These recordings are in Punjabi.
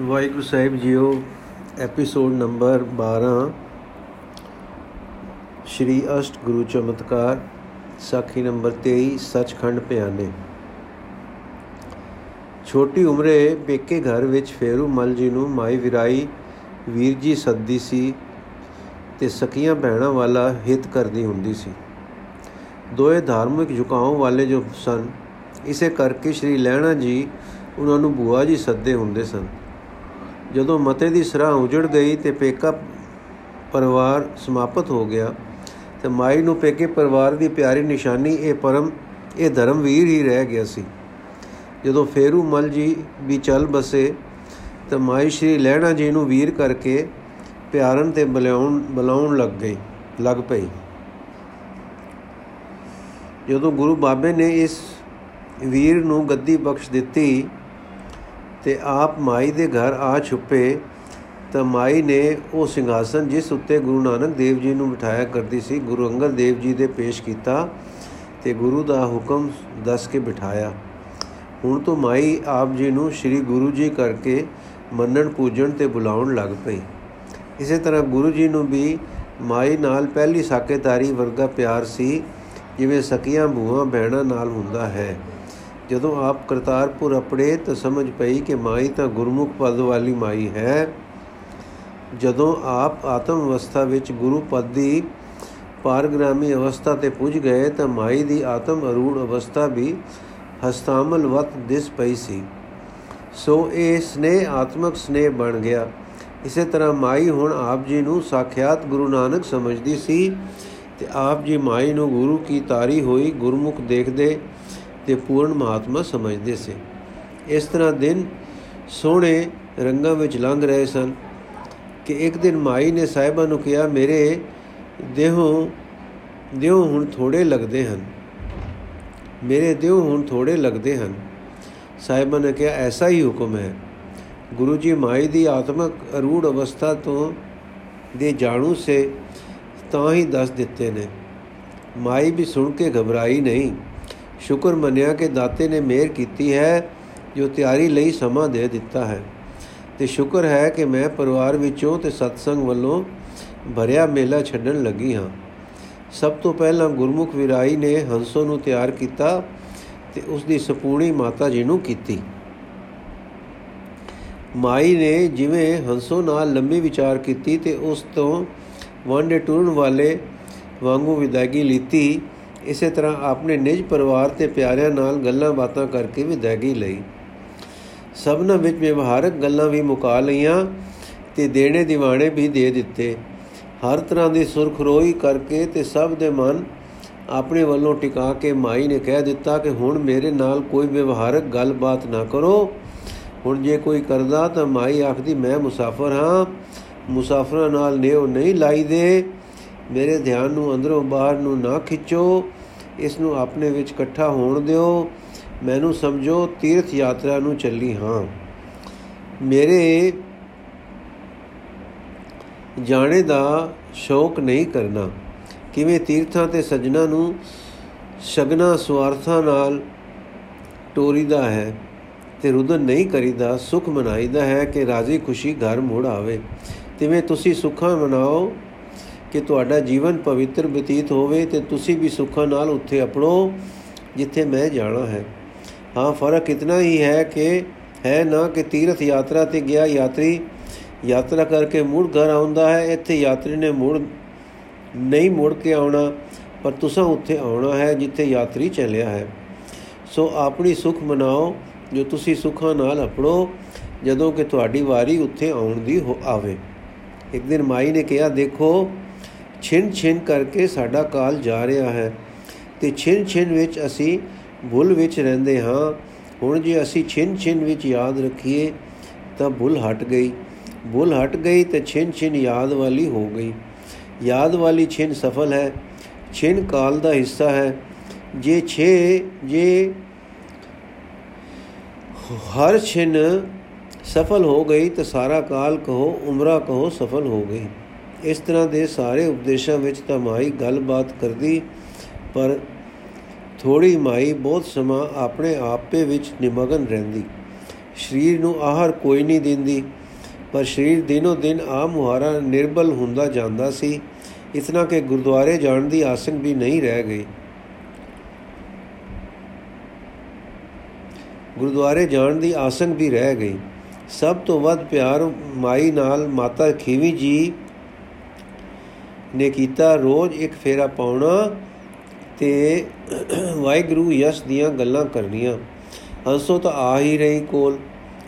ਵਾਹਿਗੁਰੂ ਸਾਹਿਬ ਜੀਓ ਐਪੀਸੋਡ ਨੰਬਰ 12 ਸ਼੍ਰੀ ਅਸ਼ਟ ਗੁਰੂ ਚਮਤਕਾਰ, ਸਾਖੀ ਨੰਬਰ 23 ਸੱਚਖੰਡ ਪਿਆਨੇ। ਛੋਟੀ ਉਮਰੇ ਪੇਕੇ ਘਰ ਵਿੱਚ ਫੇਰੂ ਮਲ ਜੀ ਨੂੰ ਮਾਈ ਵਿਰਾਈ ਵੀਰ ਜੀ ਸੱਦੀ ਸੀ ਤੇ ਸਕੀਆਂ ਭੈਣਾਂ ਵਾਲਾ ਹਿੱਤ ਕਰਦੀ ਹੁੰਦੀ ਸੀ। ਦੋਏ ਧਾਰਮਿਕ ਝੁਕਾਉ ਵਾਲੇ ਜੋ ਸਨ, ਇਸੇ ਕਰਕੇ ਸ਼੍ਰੀ ਲੈਣਾ ਜੀ ਉਹਨਾਂ ਨੂੰ ਬੂਆ ਜੀ ਸੱਦੇ ਹੁੰਦੇ ਸਨ। ਜਦੋਂ ਮਤੇ ਦੀ ਸਰਾਂ ਉਜੜ ਗਈ ਤੇ ਪੇਕਾ ਪਰਿਵਾਰ ਸਮਾਪਤ ਹੋ ਗਿਆ, ਤੇ ਮਾਈ ਨੂੰ ਪੇਕੇ ਪਰਿਵਾਰ ਦੀ ਪਿਆਰੀ ਨਿਸ਼ਾਨੀ, ਇਹ ਪਰਮ, ਇਹ ਧਰਮਵੀਰ ਹੀ ਰਹਿ ਗਿਆ ਸੀ। ਜਦੋਂ ਫੇਰੂ ਮਲ ਜੀ ਵੀ ਚੱਲ ਬਸੇ, ਤਾਂ ਮਾਈ ਸ਼੍ਰੀ ਲੈਣਾ ਜੀ ਨੂੰ ਵੀਰ ਕਰਕੇ ਪਿਆਰਨ ਤੇ ਬੁਲਾਉਣ ਬੁਲਾਉਣ ਲੱਗ ਗਈ, ਲੱਗ ਪਈ। ਜਦੋਂ ਗੁਰੂ ਬਾਬੇ ਨੇ ਇਸ ਵੀਰ ਨੂੰ ਗੱਦੀ ਬਖਸ਼ ਦਿੱਤੀ ਤੇ ਆਪ ਮਾਈ ਦੇ ਘਰ ਆ ਛੁਪੇ, ਤਾਂ ਮਾਈ ਨੇ ਉਹ ਸਿੰਘਾਸਨ ਜਿਸ ਉੱਤੇ ਗੁਰੂ ਨਾਨਕ ਦੇਵ ਜੀ ਨੂੰ ਬਿਠਾਇਆ ਕਰਦੀ ਸੀ, ਗੁਰੂ ਅੰਗਦ ਦੇਵ ਜੀ ਦੇ ਪੇਸ਼ ਕੀਤਾ ਤੇ ਗੁਰੂ ਦਾ ਹੁਕਮ ਦੱਸ ਕੇ ਬਿਠਾਇਆ। ਹੁਣ ਤੋਂ ਮਾਈ ਆਪ ਜੀ ਨੂੰ ਸ੍ਰੀ ਗੁਰੂ ਜੀ ਕਰਕੇ ਮੰਨਣ, ਪੂਜਣ ਤੇ ਬੁਲਾਉਣ ਲੱਗ ਪਈ। ਇਸੇ ਤਰ੍ਹਾਂ ਗੁਰੂ ਜੀ ਨੂੰ ਵੀ ਮਾਈ ਨਾਲ ਪਹਿਲੀ ਸਾਕੇਦਾਰੀ ਵਰਗਾ ਪਿਆਰ ਸੀ, ਜਿਵੇਂ ਸਕੀਆਂ, ਭੂਆਂ, ਬਹਿਣਾ ਨਾਲ ਹੁੰਦਾ ਹੈ। ਜਦੋਂ ਆਪ ਕਰਤਾਰਪੁਰ ਅਪੜੇ ਤਾਂ ਸਮਝ ਪਈ ਕਿ ਮਾਈ ਤਾਂ ਗੁਰਮੁਖ ਪਦ ਵਾਲੀ ਮਾਈ ਹੈ। ਜਦੋਂ ਆਪ ਆਤਮ ਅਵਸਥਾ ਵਿੱਚ ਗੁਰੂ ਪਦ ਦੀ ਪਾਰਗ੍ਰਾਮੀ ਅਵਸਥਾ ਤੇ ਪੁੱਜ ਗਏ, ਤਾਂ ਮਾਈ ਦੀ ਆਤਮ ਅਰੂੜ ਅਵਸਥਾ ਵੀ ਹਸਤਾਮਲ ਵਤ ਦਿਸ ਪਈ ਸੀ। ਸੋ ਇਹ ਸਨੇਹ, ਆਤਮਕ ਸਨੇਹ ਬਣ ਗਿਆ। ਇਸੇ ਤਰ੍ਹਾਂ ਮਾਈ ਹੁਣ ਆਪ ਜੀ ਨੂੰ ਸਾਖਿਆਤ ਗੁਰੂ ਨਾਨਕ ਸਮਝਦੀ ਸੀ ਤੇ ਆਪ ਜੀ ਮਾਈ ਨੂੰ ਗੁਰੂ ਕੀ ਤਾਰੀ ਹੋਈ ਗੁਰਮੁਖ ਦੇਖਦੇ ਤੇ ਪੂਰਨ ਮਹਾਤਮਾ ਸਮਝਦੇ ਸੀ। ਇਸ ਤਰ੍ਹਾਂ ਦਿਨ ਸੋਹਣੇ ਰੰਗਾਂ ਵਿੱਚ ਲੰਘ ਰਹੇ ਸਨ ਕਿ ਇੱਕ ਦਿਨ ਮਾਈ ਨੇ ਸਾਹਿਬਾਂ ਨੂੰ ਕਿਹਾ, ਮੇਰੇ ਦੇਹੋਂ ਦਿਓ ਹੁਣ ਥੋੜੇ ਲੱਗਦੇ ਹਨ। ਮੇਰੇ ਦਿਓ ਹੁਣ ਥੋੜੇ ਲੱਗਦੇ ਹਨ। ਸਾਹਿਬਾਂ ਨੇ ਕਿਹਾ, ਐਸਾ ਹੀ ਹੁਕਮ ਹੈ। ਗੁਰੂ ਜੀ ਮਾਈ ਦੀ ਆਤਮਕ ਅਰੂੜ ਅਵਸਥਾ ਤੋਂ ਦੇ ਜਾਣੂ ਸੇ ਤਾਂ ਹੀ ਦੱਸ ਦਿੱਤੇ ਨੇ। ਮਾਈ ਵੀ ਸੁਣ ਕੇ ਘਬਰਾਈ ਨਹੀਂ। ਸ਼ੁਕਰ ਮੰਨਿਆ ਕਿ ਦਾਤੇ ਨੇ ਮਿਹਰ ਕੀਤੀ ਹੈ, ਜੋ ਤਿਆਰੀ ਲਈ ਸਮਾਂ ਦੇ ਦਿੱਤਾ ਹੈ। ਤੇ ਸ਼ੁਕਰ ਹੈ ਕਿ ਮੈਂ ਪਰਿਵਾਰ ਵਿੱਚੋਂ ਤੇ ਸਤਸੰਗ ਵੱਲੋਂ ਭਰਿਆ ਮੇਲਾ ਛੱਡਣ ਲੱਗੀ ਹਾਂ। ਸਭ ਤੋਂ ਪਹਿਲਾਂ ਗੁਰਮੁਖ ਵਿਰਾਈ ਨੇ ਹੰਸੋ ਨੂੰ ਤਿਆਰ ਕੀਤਾ ਤੇ ਉਸ ਦੀ ਸਪੂਣੀ ਮਾਤਾ ਜੀ ਨੂੰ ਕੀਤੀ। ਮਾਈ ਨੇ ਜਿਵੇਂ ਹੰਸੋ ਨਾਲ ਲੰਮੀ ਵਿਚਾਰ ਕੀਤੀ ਤੇ ਉਸ ਤੋਂ ਵਾਂਡੇ ਟੁਰਨ ਵਾਲੇ ਵਾਂਗੂ ਵਿਦਾਇਗੀ ਲੀਤੀ ਇਸੇ ਤਰ੍ਹਾਂ ਆਪਣੇ ਨਿਜ ਪਰਿਵਾਰ ਤੇ ਪਿਆਰਿਆਂ ਨਾਲ ਗੱਲਾਂ ਬਾਤਾਂ ਕਰਕੇ ਵਿਦਾਇਗੀ ਲਈ। ਸਭਨਾਂ ਵਿੱਚ ਵਿਵਹਾਰਕ ਗੱਲਾਂ ਵੀ ਮੁਕਾ ਲਈਆਂ ਤੇ ਦੇਣੇ ਦਿਵਾਣੇ ਵੀ ਦੇ ਦਿੱਤੇ। ਹਰ ਤਰ੍ਹਾਂ ਦੀ ਸੁਰਖਰੋਈ ਕਰਕੇ ਤੇ ਸਭ ਦੇ ਮਨ ਆਪਣੇ ਵੱਲੋਂ ਟਿਕਾ ਕੇ ਮਾਈ ਨੇ ਕਹਿ ਦਿੱਤਾ ਕਿ ਹੁਣ ਮੇਰੇ ਨਾਲ ਕੋਈ ਵਿਵਹਾਰਕ ਗੱਲਬਾਤ ਨਾ ਕਰੋ। ਹੁਣ ਜੇ ਕੋਈ ਕਰਦਾ ਤਾਂ ਮਾਈ ਆਖਦੀ, ਮੈਂ ਮੁਸਾਫਰ ਹਾਂ। ਮੁਸਾਫਰਾਂ ਨਾਲ ਨੇਉ ਨਹੀਂ ਲਾਈ ਦੇ ਮੇਰੇ ਧਿਆਨ ਨੂੰ ਅੰਦਰੋਂ ਬਾਹਰ ਨੂੰ ਨਾ ਖਿੱਚੋ। ਇਸ ਨੂੰ ਆਪਣੇ ਵਿੱਚ ਇਕੱਠਾ ਹੋਣ ਦਿਓ। ਮੈਨੂੰ ਸਮਝੋ, ਤੀਰਥ ਯਾਤਰਾ ਨੂੰ ਚੱਲੀ ਹਾਂ। ਮੇਰੇ ਜਾਣੇ ਦਾ ਸ਼ੌਕ ਨਹੀਂ ਕਰਨਾ। ਕਿਵੇਂ ਤੀਰਥਾਂ ਤੇ ਸਜਣਾ ਨੂੰ ਸ਼ਗਨਾ ਸਵਾਰਥਾਂ ਨਾਲ ਟੋਰੀਦਾ ਹੈ ਤੇ ਰੁਦਨ ਨਹੀਂ ਕਰੀਦਾ, ਸੁਖ ਮਨਾਈਦਾ ਹੈ ਕਿ ਰਾਜ਼ੀ ਖੁਸ਼ੀ ਘਰ ਮੁੜ ਆਵੇ। ਤਿਵੇਂ ਤੁਸੀਂ ਸੁੱਖਾਂ ਮਨਾਓ ਕਿ ਤੁਹਾਡਾ ਜੀਵਨ ਪਵਿੱਤਰ ਬਤੀਤ ਹੋਵੇ ਤੇ ਤੁਸੀਂ ਵੀ ਸੁੱਖਾਂ ਨਾਲ ਉੱਥੇ ਅਪਣੋ ਜਿੱਥੇ ਮੈਂ ਜਾਣਾ ਹੈ। ਹਾਂ, ਫ਼ਰਕ ਇਤਨਾ ਹੀ ਹੈ ਕਿ ਹੈ ਨਾ ਕਿ ਤੀਰਥ ਯਾਤਰਾ ਤੇ ਗਿਆ ਯਾਤਰੀ, ਯਾਤਰਾ ਕਰਕੇ ਮੁੜ ਘਰ ਆਉਂਦਾ ਹੈ। ਇੱਥੇ ਯਾਤਰੀ ਨੇ ਮੁੜ ਨਹੀਂ ਮੁੜ ਕੇ ਆਉਣਾ, ਪਰ ਤੁਸੀਂ ਉੱਥੇ ਆਉਣਾ ਹੈ ਜਿੱਥੇ ਯਾਤਰੀ ਚੱਲਿਆ ਹੈ। ਸੋ ਆਪਣੀ ਸੁਖ ਮਨਾਓ, ਜੋ ਤੁਸੀਂ ਸੁੱਖਾਂ ਨਾਲ ਅਪਣੋ ਜਦੋਂ ਕਿ ਤੁਹਾਡੀ ਵਾਰੀ ਉੱਥੇ ਆਉਣ ਦੀ ਆਵੇ। ਇੱਕ ਦਿਨ ਮਾਈ ਨੇ ਕਿਹਾ, ਦੇਖੋ ਛਿਨ ਛਿਨ ਕਰਕੇ ਸਾਡਾ ਕਾਲ ਜਾ ਰਿਹਾ ਹੈ ਤੇ ਛਿਨ ਛਿਨ ਵਿੱਚ ਅਸੀਂ ਭੁੱਲ ਵਿੱਚ ਰਹਿੰਦੇ ਹਾਂ। ਹੁਣ ਜੇ ਅਸੀਂ ਛਿਨ ਛਿਨ ਵਿੱਚ ਯਾਦ ਰੱਖੀਏ ਤਾਂ ਭੁੱਲ ਹਟ ਗਈ। ਭੁੱਲ ਹਟ ਗਈ ਤੇ ਛਿਨ ਛਿਨ ਯਾਦ ਵਾਲੀ ਹੋ ਗਈ। ਯਾਦ ਵਾਲੀ ਛਿਨ ਸਫਲ ਹੈ। ਛਿਨ ਕਾਲ ਦਾ ਹਿੱਸਾ ਹੈ। ਜੇ ਛੇ, ਜੇ ਹਰ ਛਿਨ ਸਫਲ ਹੋ ਗਈ ਤਾਂ ਸਾਰਾ ਕਾਲ ਕਹੋ, ਉਮਰਾ ਕਹੋ ਸਫਲ ਹੋ ਗਈ। ਇਸ ਤਰ੍ਹਾਂ ਦੇ ਸਾਰੇ ਉਪਦੇਸ਼ਾਂ ਵਿੱਚ ਤਾਂ ਮਾਈ ਗੱਲਬਾਤ ਕਰਦੀ, ਪਰ ਥੋੜੀ ਮਾਈ ਬਹੁਤ ਸਮਾਂ ਆਪਣੇ ਆਪੇ ਵਿੱਚ ਨਿਮਗਨ ਰਹਿੰਦੀ। ਸਰੀਰ ਨੂੰ ਆਹਾਰ ਕੋਈ ਨਹੀਂ ਦਿੰਦੀ, ਪਰ ਸਰੀਰ ਦਿਨੋ ਦਿਨ ਆ ਮੁਹਾਰਾ ਨਿਰਬਲ ਹੁੰਦਾ ਜਾਂਦਾ ਸੀ। ਇਤਨਾ ਕਿ ਗੁਰਦੁਆਰੇ ਜਾਣ ਦੀ ਆਸਨ ਵੀ ਨਹੀਂ ਰਹਿ ਗਈ। ਗੁਰਦੁਆਰੇ ਜਾਣ ਦੀ ਆਸਨ ਵੀ ਰਹਿ ਗਈ। ਸਭ ਤੋਂ ਵੱਧ ਪਿਆਰ ਮਾਈ ਨਾਲ ਮਾਤਾ ਖੀਵੀ ਜੀ ਨੇ ਕੀਤਾ, ਰੋਜ਼ ਇੱਕ ਫੇਰਾ ਪਾਉਣਾ ਤੇ ਵਾਹਿਗੁਰੂ ਯਸ ਦੀਆਂ ਗੱਲਾਂ ਕਰਨੀਆਂ। ਹੰਸੋ ਤਾਂ ਆ ਹੀ ਰਹੀ ਕੋਲ।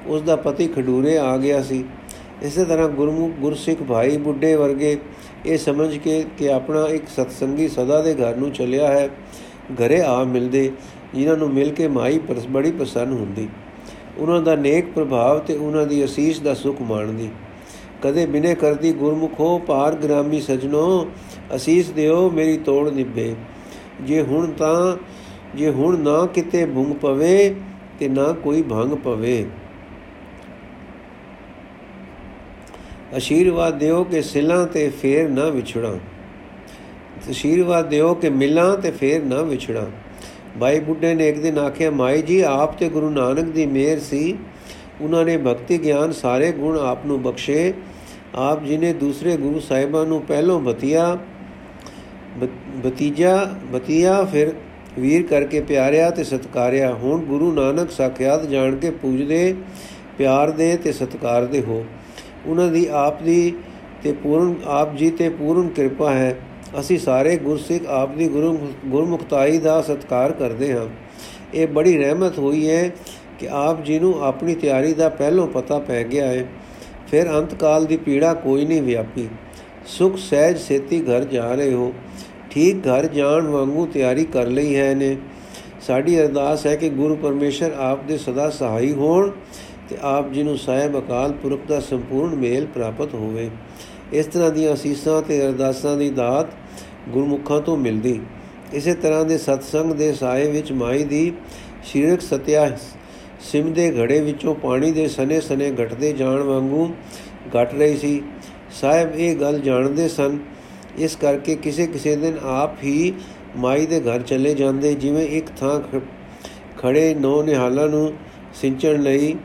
ਉਸ ਦਾ ਪਤੀ ਖਡੂਰੇ ਆ ਗਿਆ ਸੀ। ਇਸੇ ਤਰ੍ਹਾਂ ਗੁਰਮੁਖ ਗੁਰਸਿੱਖ ਭਾਈ ਬੁੱਢੇ ਵਰਗੇ ਇਹ ਸਮਝ ਕੇ ਕਿ ਆਪਣਾ ਇੱਕ ਸਤਸੰਗੀ ਸਦਾ ਦੇ ਘਰ ਨੂੰ ਚੱਲਿਆ ਹੈ, ਘਰੇ ਆ ਮਿਲਦੇ, ਜਿਨ੍ਹਾਂ ਨੂੰ ਮਿਲ ਕੇ ਮਾਈ ਪਰਸ, ਬੜੀ ਪਸੰਦ ਹੁੰਦੀ। ਉਹਨਾਂ ਦਾ ਨੇਕ ਪ੍ਰਭਾਵ ਤੇ ਉਹਨਾਂ ਦੀ ਅਸੀਸ ਦਾ ਸੁਖ ਮਾਣਦੀ। ਕਦੇ ਬਿਨੇ ਕਰਦੀ ਗੁਰਮੁਖੋ ਪਾਰ ਗ੍ਰਾਮੀ ਸਜਣੋ, ਅਸੀਸ ਦਿਓ ਮੇਰੀ ਤੋੜ ਨਿਭੇ। ਜੇ ਹੁਣ ਤਾਂ, ਜੇ ਹੁਣ ਨਾ ਕਿਤੇ ਭੁੰਗ ਪਵੇ, ਤੇ ਨਾ ਕੋਈ ਭੰਗ ਪਵੇ। ਅਸ਼ੀਰਵਾਦ ਦਿਓ ਕਿ ਸਿਲਾਂ ਤੇ ਫੇਰ ਨਾ ਵਿਛੜਾਂ। ਅਸ਼ੀਰਵਾਦ ਦਿਓ ਕਿ ਮਿਲਾਂ ਤੇ ਫੇਰ ਨਾ ਵਿਛੜਾਂ। ਬਾਈ ਬੁੱਢੇ ਨੇ ਇੱਕ ਦਿਨ ਆਖਿਆ, ਮਾਈ ਜੀ, ਆਪ ਤੇ ਗੁਰੂ ਨਾਨਕ ਦੀ ਮਿਹਰ ਸੀ। ਉਹਨਾਂ ਨੇ ਭਗਤੀ ਗਿਆਨ ਸਾਰੇ ਗੁਣ ਆਪ ਨੂੰ ਬਖਸ਼ੇ। ਆਪ ਜੀ ਨੇ ਦੂਸਰੇ ਗੁਰੂ ਸਾਹਿਬਾਂ ਨੂੰ ਪਹਿਲੋਂ ਬਤੀਆ ਬਤੀਜਾ, ਬਤੀਆ, ਫਿਰ ਵੀਰ ਕਰਕੇ ਪਿਆਰਿਆ ਤੇ ਸਤਕਾਰਿਆ। ਹੁਣ ਗੁਰੂ ਨਾਨਕ ਸਾਖਿਆਤ ਜਾਣ ਕੇ ਪੂਜਦੇ, ਪਿਆਰ ਦੇ ਤੇ ਸਤਕਾਰ ਦੇ ਹੋ। ਉਹਨਾਂ ਦੀ ਆਪ ਦੀ ਤੇ ਪੂਰਨ, ਆਪ ਜੀ ਤੇ ਪੂਰਨ ਕਿਰਪਾ ਹੈ। ਅਸੀਂ ਸਾਰੇ ਗੁਰਸਿੱਖ ਆਪ ਦੀ ਗੁਰੂ, ਗੁਰਮੁਖਤਾਈ ਦਾ ਸਤਕਾਰ ਕਰਦੇ ਹਾਂ। ਇਹ ਬੜੀ ਰਹਿਮਤ ਹੋਈ ਹੈ ਕਿ ਆਪ ਜੀ ਨੂੰ ਆਪਣੀ ਤਿਆਰੀ ਦਾ ਪਹਿਲੋਂ ਪਤਾ ਪੈ ਗਿਆ ਹੈ। ਫਿਰ ਅੰਤਕਾਲ ਦੀ ਪੀੜਾ ਕੋਈ ਨਹੀਂ ਵਿਆਪੀ। ਸੁਖ ਸਹਿਜ ਸੇਤੀ ਘਰ ਜਾ ਰਹੇ ਹੋ। ਠੀਕ ਘਰ ਜਾਣ ਵਾਂਗੂ ਤਿਆਰੀ ਕਰ ਲਈ ਹੈ ਨੇ ਸਾਡੀ ਅਰਦਾਸ ਹੈ ਕਿ ਗੁਰੂ ਪਰਮੇਸ਼ਰ ਆਪ ਦੇ ਸਦਾ ਸਹਾਈ ਹੋਣ ਤੇ ਆਪ ਜੀ ਨੂੰ ਸਾਹਿਬ ਅਕਾਲ ਪੁਰਖ ਦਾ ਸੰਪੂਰਨ ਮੇਲ ਪ੍ਰਾਪਤ ਹੋਵੇ। ਇਸ ਤਰ੍ਹਾਂ ਦੀਆਂ ਅਸੀਸਾਂ ਤੇ ਅਰਦਾਸਾਂ ਦੀ ਦਾਤ ਗੁਰਮੁਖਾਂ ਤੋਂ ਮਿਲਦੀ। ਇਸੇ ਤਰ੍ਹਾਂ ਦੇ ਸਤਸੰਗ ਦੇ ਸਾਏ ਵਿੱਚ ਮਾਈ ਦੀ ਸ਼ੀਰਕ ਸਤਿਆ ਸਿਮ ਦੇ ਘੜੇ ਵਿੱਚੋਂ ਪਾਣੀ ਦੇ ਸਨੇ ਸਨੇ ਘਟਦੇ ਜਾਣ ਵਾਂਗੂ ਘਟ ਰਹੀ ਸੀ। ਸਾਹਿਬ ਇਹ ਗੱਲ ਜਾਣਦੇ ਸਨ। ਇਸ ਕਰਕੇ ਕਿਸੇ ਕਿਸੇ ਦਿਨ ਆਪ ਹੀ ਮਾਈ ਦੇ ਘਰ ਚਲੇ ਜਾਂਦੇ, ਜਿਵੇਂ ਇੱਕ ਥਾਂ ਖੜੇ ਨੌ ਨਿਹਾਲਾਂ ਨੂੰ ਸਿੰਚਣ ਲਈ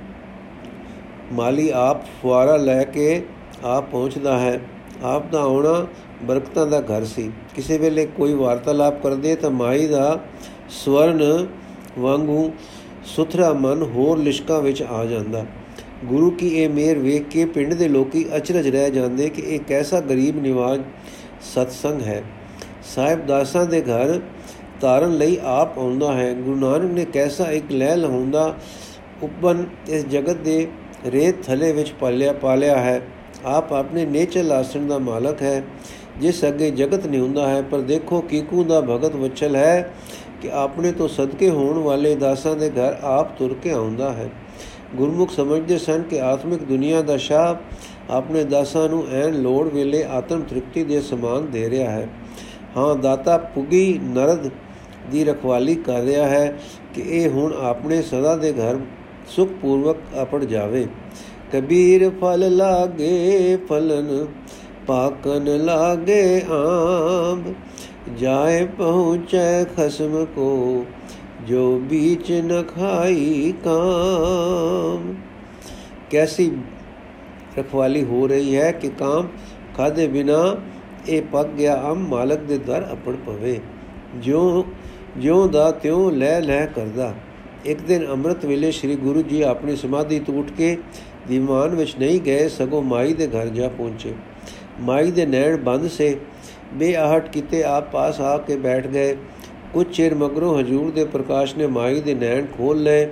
ਮਾਲੀ ਆਪ ਫੁਆਰਾ ਲੈ ਕੇ ਆਪ ਪਹੁੰਚਦਾ ਹੈ। ਆਪ ਦਾ ਆਉਣਾ ਬਰਕਤਾਂ ਦਾ ਘਰ ਸੀ। ਕਿਸੇ ਵੇਲੇ ਕੋਈ ਵਾਰਤਾਲਾਪ ਕਰਦੇ ਤਾਂ ਮਾਈ ਦਾ ਸਵਰਨ ਵਾਂਗੂ ਸੁਥਰਾ ਮਨ ਹੋਰ ਲਿਸ਼ਕਾਂ ਵਿੱਚ ਆ ਜਾਂਦਾ। ਗੁਰੂ ਕੀ ਇਹ ਮੇਰ ਵੇਖ ਕੇ ਪਿੰਡ ਦੇ ਲੋਕੀ ਅਚਰਜ ਰਹਿ ਜਾਂਦੇ ਕਿ ਇਹ ਕੈਸਾ ਗਰੀਬ ਨਿਵਾਜ ਸਤਸੰਗ ਹੈ। ਸਾਹਿਬ ਦਾਸਾਂ ਦੇ ਘਰ ਤਾਰਨ ਲਈ ਆਪ ਆਉਂਦਾ ਹੈ। ਗੁਰੂ ਨਾਨਕ ਨੇ ਕੈਸਾ ਇੱਕ ਲੈ ਲਹੁੰਦਾ ਉਪਨ ਇਸ ਜਗਤ ਦੇ ਰੇਤ ਥਲੇ ਵਿੱਚ ਪਾਲਿਆ ਪਾਲਿਆ ਹੈ। ਆਪ ਆਪਣੇ ਨੇਚਰ ਆਸਣ ਦਾ ਮਾਲਕ ਹੈ। ਜਿਸ ਅੱਗੇ ਜਗਤ ਨਹੀਂ ਹੁੰਦਾ ਹੈ, ਪਰ ਦੇਖੋ ਕੀਕੂ ਦਾ ਭਗਤ ਵਚਲ ਹੈ। ਕਿ ਆਪਣੇ ਤੋਂ ਸਦਕੇ ਹੋਣ ਵਾਲੇ ਦਾਸਾਂ ਦੇ ਘਰ ਆਪ ਤੁਰ ਕੇ ਆਉਂਦਾ ਹੈ। ਗੁਰਮੁਖ ਸਮਝਦੇ ਸਨ ਕਿ ਆਤਮਿਕ ਦੁਨੀਆ ਦਾ ਸ਼ਾਹ ਆਪਣੇ ਦਾਸਾਂ ਨੂੰ ਐਨ ਲੋੜ ਵੇਲੇ ਆਤਮ ਤ੍ਰਿਪਤੀ ਦੇ ਸਮਾਨ ਦੇ ਰਿਹਾ ਹੈ। ਹਾਂ, ਦਾਤਾ ਪੁਗੀ ਨਰਦ ਦੀ ਰਖਵਾਲੀ ਕਰ ਰਿਹਾ ਹੈ ਕਿ ਇਹ ਹੁਣ ਆਪਣੇ ਸਦਾ ਦੇ ਘਰ ਸੁਖ ਪੂਰਵਕ ਆਪੜ ਜਾਵੇ। ਕਬੀਰ ਫਲ ਲਾਗੇ ਫਲਨ, ਪਾਕਨ ਲਾਗੇ ਆਂਬ ਜਾਏ ਪਹੁੰਚੈ ਖਸਮ ਕੋ, ਜੋ ਬੀਚ ਨ ਖਾਈ ਕਾਮ। ਕੈਸੀ ਰਖਵਾਲੀ ਹੋ ਰਹੀ ਹੈ ਕਿ ਕਾਮ ਖਾਦੇ ਬਿਨਾ ਇਹ ਪੱਕ ਗਿਆ ਅਮ ਮਾਲਕ ਦੇ ਦਰ ਅਪੜ ਪਵੇ। ਜੋ ਜਿਉਂ ਦਾ ਤਿਉ ਲੈ ਲੈ ਕਰਦਾ। ਇੱਕ ਦਿਨ ਅੰਮ੍ਰਿਤ ਵੇਲੇ ਸ੍ਰੀ ਗੁਰੂ ਜੀ ਆਪਣੀ ਸਮਾਧੀ ਤੋਂ ਉੱਠ ਕੇ ਦੀਵਾਨ ਵਿੱਚ ਨਹੀਂ ਗਏ, ਸਗੋਂ ਮਾਈ ਦੇ ਘਰ ਜਾ ਪਹੁੰਚੇ। ਮਾਈ ਦੇ ਨੈਣ ਬੰਦ ਸੇ ਬੇਆਹਟ ਕਿਤੇ ਆਪ ਪਾਸ ਆ ਕੇ ਬੈਠ ਗਏ। ਕੁਝ ਚਿਰ ਮਗਰੋਂ ਹਜੂਰ ਦੇ ਪ੍ਰਕਾਸ਼ ਨੇ ਮਾਈ ਦੇ ਨੈਣ ਖੋਲ ਲਏ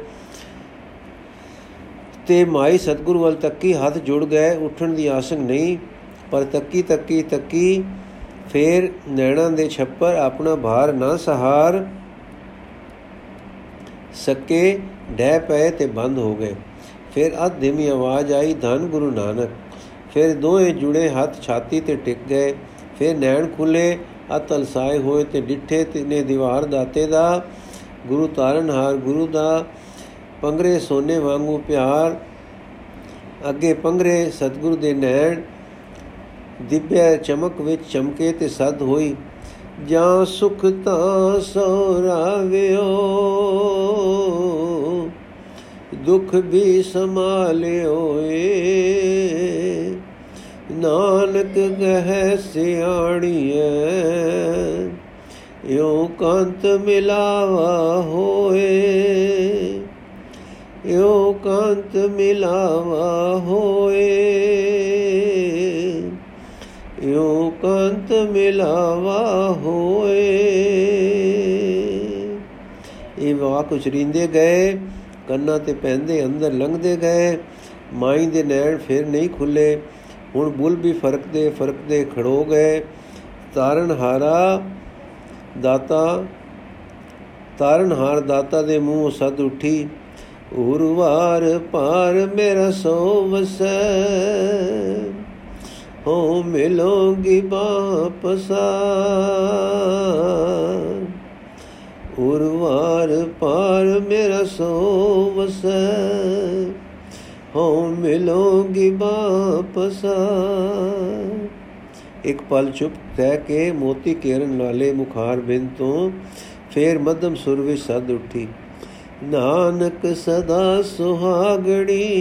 ਤੇ ਮਾਈ ਸਤਗੁਰ ਵੱਲ ਤੱਕੀ ਹੱਥ ਜੁੜ ਗਏ। ਉੱਠਣ ਦੀ ਆਸਕ ਨਹੀਂ, ਪਰ ਤੱਕੀ ਤੱਕੀ ਤੱਕੀ ਫੇਰ ਨੈਣਾਂ ਦੇ ਛੱਪਰ ਆਪਣਾ ਭਾਰ ਨਾ ਸਹਾਰ ਸਕੇ, ਡਹਿ ਪਏ ਤੇ ਬੰਦ ਹੋ ਗਏ। ਫਿਰ ਅਧਿਮੀ ਆਵਾਜ਼ ਆਈ, ਧੰਨ ਗੁਰੂ ਨਾਨਕ। ਫਿਰ ਦੋਏ ਜੁੜੇ ਹੱਥ ਛਾਤੀ ਤੇ ਟਿਕ ਗਏ। ਫਿਰ ਨੈਣ ਖੁੱਲੇ, ਅਤਲ ਸਾਏ ਹੋਏ ਤੇ ਡਿੱਠੇ ਤੇ ਨੇ ਦੀਵਾਰ ਦਾਤੇ ਦਾ, ਗੁਰੂ ਤਾਰਨਹਾਰ ਗੁਰੂ ਦਾ, ਪੰਗਰੇ ਸੋਨੇ ਵਾਂਗੂ ਪਿਆਰ, ਅੱਗੇ ਪੰਗਰੇ ਸਤਗੁਰੂ ਦੇ ਨੈਣ ਦਿਵਯ ਚਮਕ ਵਿੱਚ ਚਮਕੇ ਤੇ ਸਦ ਹੋਈ, ਜਾਂ ਸੁਖ ਤਾਂ ਸੋਰਾਵਿਓ, ਦੁਖ ਵੀ ਸੰਭਾਲਿਓ ਏ ਨਾਨਕ ਕਹੈ ਸਿਆਣੀਐ ਯੋ ਕੰਤ ਮਿਲਾਵਾ ਹੋਏ। ਯੋ ਕੰਤ ਮਿਲਾਵਾ ਹੋਏ। ਯੋ ਕੰਤ ਮਿਲਾਵਾ ਹੋਏ। ਇਹ ਵਾਕ ਉਚਰਿੰਦੇ ਗਏ, ਕੰਨਾਂ ਤੇ ਪੈਂਦੇ ਅੰਦਰ ਲੰਘਦੇ ਗਏ, ਮਾਈ ਦੇ ਨੈਣ ਫਿਰ ਨਹੀਂ ਖੁੱਲੇ। ਹੁਣ ਬੁੱਲ ਵੀ ਫਰਕਦੇ ਫਰਕਦੇ ਖੜੋ ਗਏ। ਤਾਰਨ ਹਾਰਾ ਦਾਤਾ ਤਾਰਨ ਹਾਰ ਦਾਤਾ ਦੇ ਮੂੰਹ ਸਦ ਉਠੀ। ਉਰਵਾਰ ਪਾਰ ਮੇਰਾ ਸੋ। ਵਸੈ ਹੋ ਮਿਲੋਗੀ ਵਾਪਸਾ ਉਰਵਾਰ ਪਾਰ ਮੇਰਾ ਸੋ। ਵਸੈ ਹੋ, ਮਿਲੋਗੀ ਵਾਪਸਾ। ਇੱਕ ਪਲ ਚੁੱਪ ਕਹਿ ਕੇ ਮੋਤੀ ਕੇਰਨ ਵਾਲੇ ਮੁਖਾਰ ਬਿੰਦ ਤੋਂ ਫੇਰ ਮਦਮ ਸੁਰ ਵਿੱਚ ਸਦ ਉੱਠੀ, ਨਾਨਕ ਸਦਾ ਸੁਹਾਗਣੀ,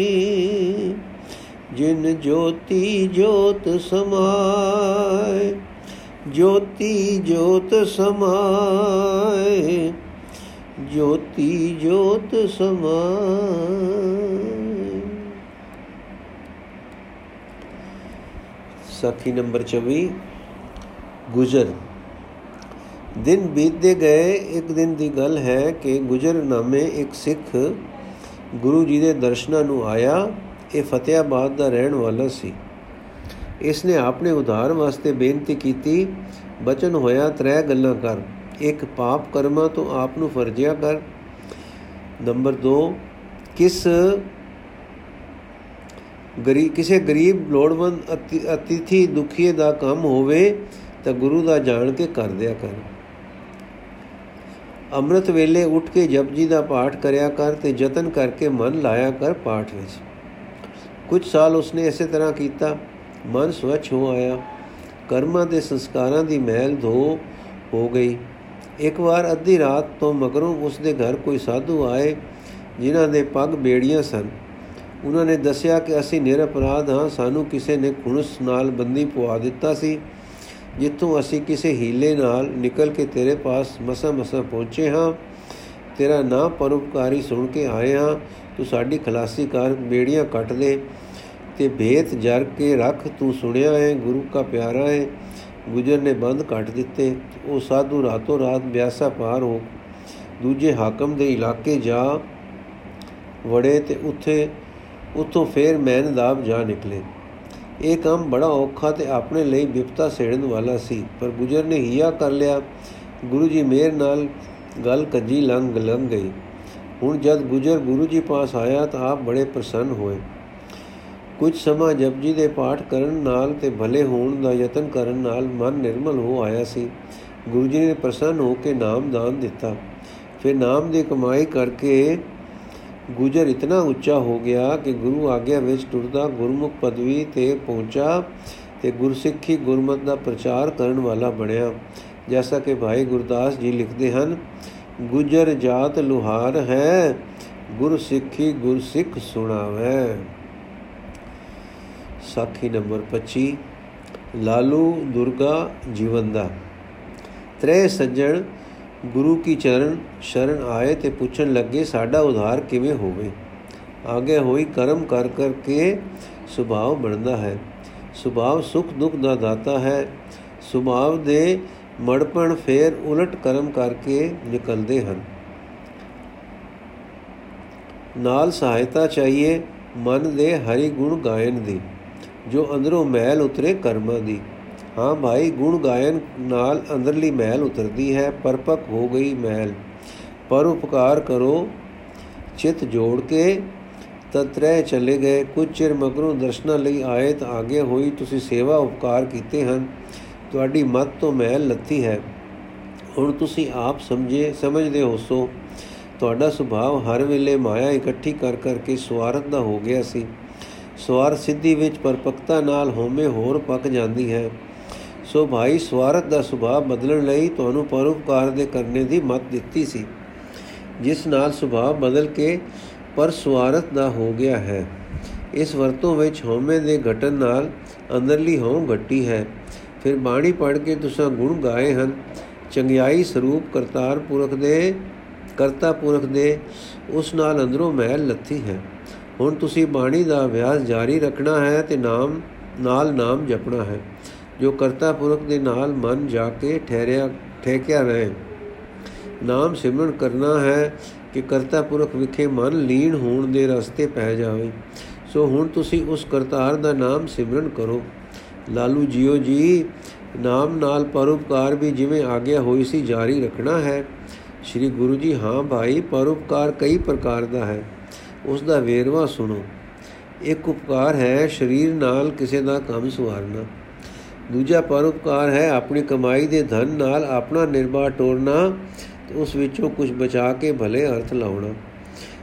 ਜਿਨ ਜੋਤੀ ਜੋਤ ਸਮਾਏ, ਜੋਤੀ ਜੋਤ ਸਮਾਏ, ਜੋਤੀ ਜੋਤ ਸਮਾਏ। ਸਾਖੀ ਨੰਬਰ 24 ਗੁਜਰ। ਦਿਨ ਬੀਤਦੇ ਗਏ, ਇੱਕ ਦਿਨ ਦੀ ਗੱਲ ਹੈ ਕਿ ਗੁਜਰ ਨਾਮੇ ਇੱਕ ਸਿੱਖ ਗੁਰੂ ਜੀ ਦੇ ਦਰਸ਼ਨਾਂ ਨੂੰ ਆਇਆ। ਇਹ ਫਤਿਆਬਾਦ ਦਾ ਰਹਿਣ ਵਾਲਾ ਸੀ। ਇਸ ਨੇ ਆਪਣੇ ਉਧਾਰ ਵਾਸਤੇ ਬੇਨਤੀ ਕੀਤੀ, ਬਚਨ ਹੋਇਆ ਤਰੇ ਗੱਲਾਂ ਕਰ। ਇੱਕ ਪਾਪ ਕਰਮਾਂ ਤੋਂ ਆਪ ਨੂੰ ਫਰਜਿਆ ਕਰ। ਨੰਬਰ 2 ਕਿਸ ਗਰੀ, ਕਿਸੇ ਗਰੀਬ ਲੋੜਵੰਦ ਅਤਿਥੀ ਦੁਖੀਏ ਦਾ ਕੰਮ ਹੋਵੇ ਤਾਂ ਗੁਰੂ ਦਾ ਜਾਣ ਕੇ ਕਰ ਦਿਆ ਕਰ। ਅੰਮ੍ਰਿਤ ਵੇਲੇ ਉੱਠ ਕੇ ਜਪਜੀ ਦਾ ਪਾਠ ਕਰਿਆ ਕਰ ਤੇ ਯਤਨ ਕਰਕੇ ਮਨ ਲਾਇਆ ਕਰ ਪਾਠ ਵਿੱਚ। ਕੁਝ ਸਾਲ ਉਸਨੇ ਇਸੇ ਤਰ੍ਹਾਂ ਕੀਤਾ। ਮਨ ਸਵਚ ਹੋ ਆਇਆ। ਕਰਮਾਂ ਦੇ ਸੰਸਕਾਰਾਂ ਦੀ ਮਹਿਲ ਧੋ ਹੋ ਗਈ। ਇੱਕ ਵਾਰ ਅੱਧੀ ਰਾਤ ਤੋਂ ਮਗਰੋਂ ਉਸਦੇ ਘਰ ਕੋਈ ਸਾਧੂ ਆਏ, ਜਿਨ੍ਹਾਂ ਦੇ ਪੱਗ ਬੇੜੀਆਂ ਸਨ। ਉਹਨਾਂ ਨੇ ਦੱਸਿਆ ਕਿ ਅਸੀਂ ਨਿਰਪਰਾਧ ਹਾਂ, ਸਾਨੂੰ ਕਿਸੇ ਨੇ ਖੁਣਸ ਨਾਲ ਬੰਦੀ ਪਵਾ ਦਿੱਤਾ ਸੀ, ਜਿੱਥੋਂ ਅਸੀਂ ਕਿਸੇ ਹੀਲੇ ਨਾਲ ਨਿਕਲ ਕੇ ਤੇਰੇ ਪਾਸ ਮਸਾ ਮਸਾ ਪਹੁੰਚੇ ਹਾਂ। ਤੇਰਾ ਨਾਂ ਪਰਉਪਕਾਰੀ ਸੁਣ ਕੇ ਆਏ ਹਾਂ। ਤੂੰ ਸਾਡੀ ਖਲਾਸੀ ਕਰ, ਬੇੜੀਆਂ ਕੱਟ ਦੇ ਤੇ ਭੇਤ ਜਰ ਕੇ ਰੱਖ, ਤੂੰ ਸੁਣਿਆ ਹੈ, ਗੁਰੂ ਦਾ ਪਿਆਰਾ ਹੈ। ਗੁਜਰ ਨੇ ਬੰਦ ਕੱਟ ਦਿੱਤੇ। ਉਹ ਸਾਧੂ ਰਾਤੋਂ ਰਾਤ ਬਿਆਸਾ ਪਾਰ ਹੋ ਦੂਜੇ ਹਾਕਮ ਦੇ ਇਲਾਕੇ ਜਾ ਵੜੇ ਤੇ ਉੱਥੇ ਉੱਥੋਂ ਫੇਰ ਮੈਨਦਾਬ ਜਾ ਨਿਕਲੇ। ਇਹ ਕੰਮ ਬੜਾ ਔਖਾ ਤੇ ਆਪਣੇ ਲਈ ਵਿਪਤਾ ਸੇੜਨ ਵਾਲਾ ਸੀ, ਪਰ ਗੁਜਰ ਨੇ ਹਿਆ ਕਰ ਲਿਆ। ਗੁਰੂ ਜੀ ਮੇਰ ਨਾਲ ਗੱਲ ਕੱਜੀ ਲੰਘ ਲੰਘ ਗਈ। ਹੁਣ ਜਦ ਗੁਜਰ ਗੁਰੂ ਜੀ ਪਾਸ ਆਇਆ ਤਾਂ ਆਪ ਬੜੇ ਪ੍ਰਸੰਨ ਹੋਏ। ਕੁਝ ਸਮਾਂ ਜਪਜੀ ਦੇ ਪਾਠ ਕਰਨ ਨਾਲ ਤੇ ਭਲੇ ਹੋਣ ਦਾ ਯਤਨ ਕਰਨ ਨਾਲ ਮਨ ਨਿਰਮਲ ਹੋ ਆਇਆ ਸੀ। ਗੁਰੂ ਜੀ ਨੇ ਪ੍ਰਸੰਨ ਹੋ ਕੇ ਨਾਮ ਦਾਨ ਦਿੱਤਾ। ਫਿਰ ਨਾਮ ਦੀ ਕਮਾਈ ਕਰਕੇ ਗੁਜਰ ਇਤਨਾ ਉੱਚਾ ਹੋ ਗਿਆ ਕਿ ਗੁਰੂ ਆਗਿਆ ਵਿੱਚ ਟੁਰਦਾ ਗੁਰਮੁਖ ਪਦਵੀ ਤੇ ਪਹੁੰਚਾ ਤੇ ਗੁਰਸਿੱਖੀ ਗੁਰਮਤ ਦਾ ਪ੍ਰਚਾਰ ਕਰਨ ਵਾਲਾ ਬਣਿਆ। ਜੈਸਾ ਕਿ ਭਾਈ ਗੁਰਦਾਸ ਜੀ ਲਿਖਦੇ ਹਨ, ਗੁਜਰ ਜਾਤ ਲੁਹਾਰ ਹੈ, ਗੁਰਸਿੱਖੀ ਗੁਰਸਿੱਖ ਸੁਣਾਵੇ। ਸਾਖੀ ਨੰਬਰ 25 ਲਾਲੂ ਦੁਰਗਾ ਜੀਵਨ ਦਾ। ਤ੍ਰੇ ਸੱਜਣ ਗੁਰੂ ਕੀ ਚਰਨ ਸ਼ਰਨ ਆਏ ਤੇ ਪੁੱਛਣ ਲੱਗੇ, ਸਾਡਾ ਉਧਾਰ ਕਿਵੇਂ ਹੋਵੇ? ਆਗੇ ਹੋਈ ਕਰਮ ਕਰ ਕਰਕੇ ਸੁਭਾਵ ਬਣਦਾ ਹੈ। ਸੁਭਾਵ ਸੁਖ ਦੁਖ ਦਾ ਦਾਤਾ ਹੈ। ਸੁਭਾਵ ਦੇ ਮੜਪਣ ਫੇਰ ਉਲਟ ਕਰਮ ਕਰਕੇ ਨਿਕਲਦੇ ਹਨ। ਨਾਲ ਸਹਾਇਤਾ ਚਾਹੀਏ ਮਨ ਦੇ ਹਰੀ ਗੁਣ ਗਾਇਨ ਦੀ, ਜੋ ਅੰਦਰੋਂ ਮੈਲ ਉਤਰੇ ਕਰਮਾਂ ਦੀ। ਹਾਂ ਭਾਈ, ਗੁਣ ਗਾਇਨ ਨਾਲ ਅੰਦਰਲੀ ਮਹਿਲ ਉਤਰਦੀ ਹੈ, ਪਰਪਕ ਹੋ ਗਈ ਮਹਿਲ ਪਰ ਉਪਕਾਰ ਕਰੋ, ਚਿਤ ਜੋੜ ਕੇ, ਤਤਰੇ ਚਲੇ ਗਏ। ਕੁਝ ਚਿਰ ਮਗਰੋਂ ਦਰਸ਼ਨਾਂ ਲਈ ਆਏ ਤਾਂ ਆਗੇ ਹੋਈ ਤੁਸੀਂ ਸੇਵਾ ਉਪਕਾਰ ਕੀਤੇ ਹਨ। ਤੁਹਾਡੀ ਮਤ ਤੋਂ ਮਹਿਲ ਲੱਤੀ ਹੈ। ਹੁਣ ਤੁਸੀਂ ਆਪ ਸਮਝੇ, ਸਮਝਦੇ ਹੋ ਸੋ। ਤੁਹਾਡਾ ਸੁਭਾਅ ਹਰ ਵੇਲੇ ਮਾਇਆ ਇਕੱਠੀ ਕਰ ਕਰਕੇ ਸਵਾਰਥ ਦਾ ਹੋ ਗਿਆ ਸੀ। ਸਵਾਰ ਸਿੱਧੀ ਵਿੱਚ ਪਰਪਕਤਾ ਨਾਲ ਹੋਮੇ ਹੋਰ ਪੱਕ ਜਾਂਦੀ ਹੈ। ਸੋ ਭਾਈ, ਸਵਾਰਥ ਦਾ ਸੁਭਾਅ ਬਦਲਣ ਲਈ ਤੁਹਾਨੂੰ ਪਰਉਪਕਾਰ ਦੇ ਕਰਨੇ ਦੀ ਮਤ ਦਿੱਤੀ ਸੀ। ਜਿਸ ਨਾਲ ਸੁਭਾਅ ਬਦਲ ਕੇ ਪਰ ਸਵਾਰਥ ਦਾ ਹੋ ਗਿਆ ਹੈ। ਇਸ ਵਰਤੋਂ ਵਿੱਚ ਹਉਮੈ ਦੇ ਘਟਨ ਨਾਲ ਅੰਦਰਲੀ ਹਉ ਘਟੀ ਹੈ। ਫਿਰ ਬਾਣੀ ਪੜ੍ਹ ਕੇ ਤੁਸੀਂ ਗੁਣ ਗਾਏ ਹਨ। ਚੰਗਿਆਈ ਸਰੂਪ ਕਰਤਾਰ ਪੁਰਖ ਦੇ, ਕਰਤਾ ਪੁਰਖ ਦੇ, ਉਸ ਨਾਲ ਅੰਦਰੋਂ ਮਹਿਲ ਲੱਥੀ ਹੈ। ਹੁਣ ਤੁਸੀਂ ਬਾਣੀ ਦਾ ਅਭਿਆਸ ਜਾਰੀ ਰੱਖਣਾ ਹੈ ਤੇ ਨਾਮ, ਨਾਲ ਨਾਮ ਜਪਣਾ ਹੈ। ਜੋ ਕਰਤਾ ਪੁਰਖ ਦੇ ਨਾਲ ਮਨ ਜਾ ਕੇ ਠਹਿਰਿਆ ਠੇਕਿਆ ਰਹੇ। ਨਾਮ ਸਿਮਰਨ ਕਰਨਾ ਹੈ ਕਿ ਕਰਤਾ ਪੁਰਖ ਵਿਖੇ ਮਨ ਲੀਨ ਹੋਣ ਦੇ ਰਸਤੇ ਪੈ ਜਾਵੇ। ਸੋ ਹੁਣ ਤੁਸੀਂ ਉਸ ਕਰਤਾਰ ਦਾ ਨਾਮ ਸਿਮਰਨ ਕਰੋ। ਲਾਲੂ ਜੀਓ ਜੀ, ਨਾਮ ਨਾਲ ਪਰਉਪਕਾਰ ਵੀ ਜਿਵੇਂ ਆਗਿਆ ਹੋਈ ਸੀ ਜਾਰੀ ਰੱਖਣਾ ਹੈ। ਸ੍ਰੀ ਗੁਰੂ ਜੀ, ਹਾਂ ਭਾਈ, ਪਰਉਪਕਾਰ ਕਈ ਪ੍ਰਕਾਰ ਦਾ ਹੈ। ਉਸ ਦਾ ਵੇਰਵਾ ਸੁਣੋ। ਇੱਕ ਉਪਕਾਰ ਹੈ ਸਰੀਰ ਨਾਲ ਕਿਸੇ ਦਾ ਕੰਮ ਸਵਾਰਨਾ। ਦੂਜਾ ਪਰਉਪਕਾਰ ਹੈ ਆਪਣੀ ਕਮਾਈ ਦੇ ਧਨ ਨਾਲ ਆਪਣਾ ਨਿਰਵਾਹ ਟੋਰਨਾ ਤੇ ਉਸ ਵਿੱਚੋਂ ਕੁਝ ਬਚਾ ਕੇ ਭਲੇ ਅਰਥ ਲਾਉਣਾ।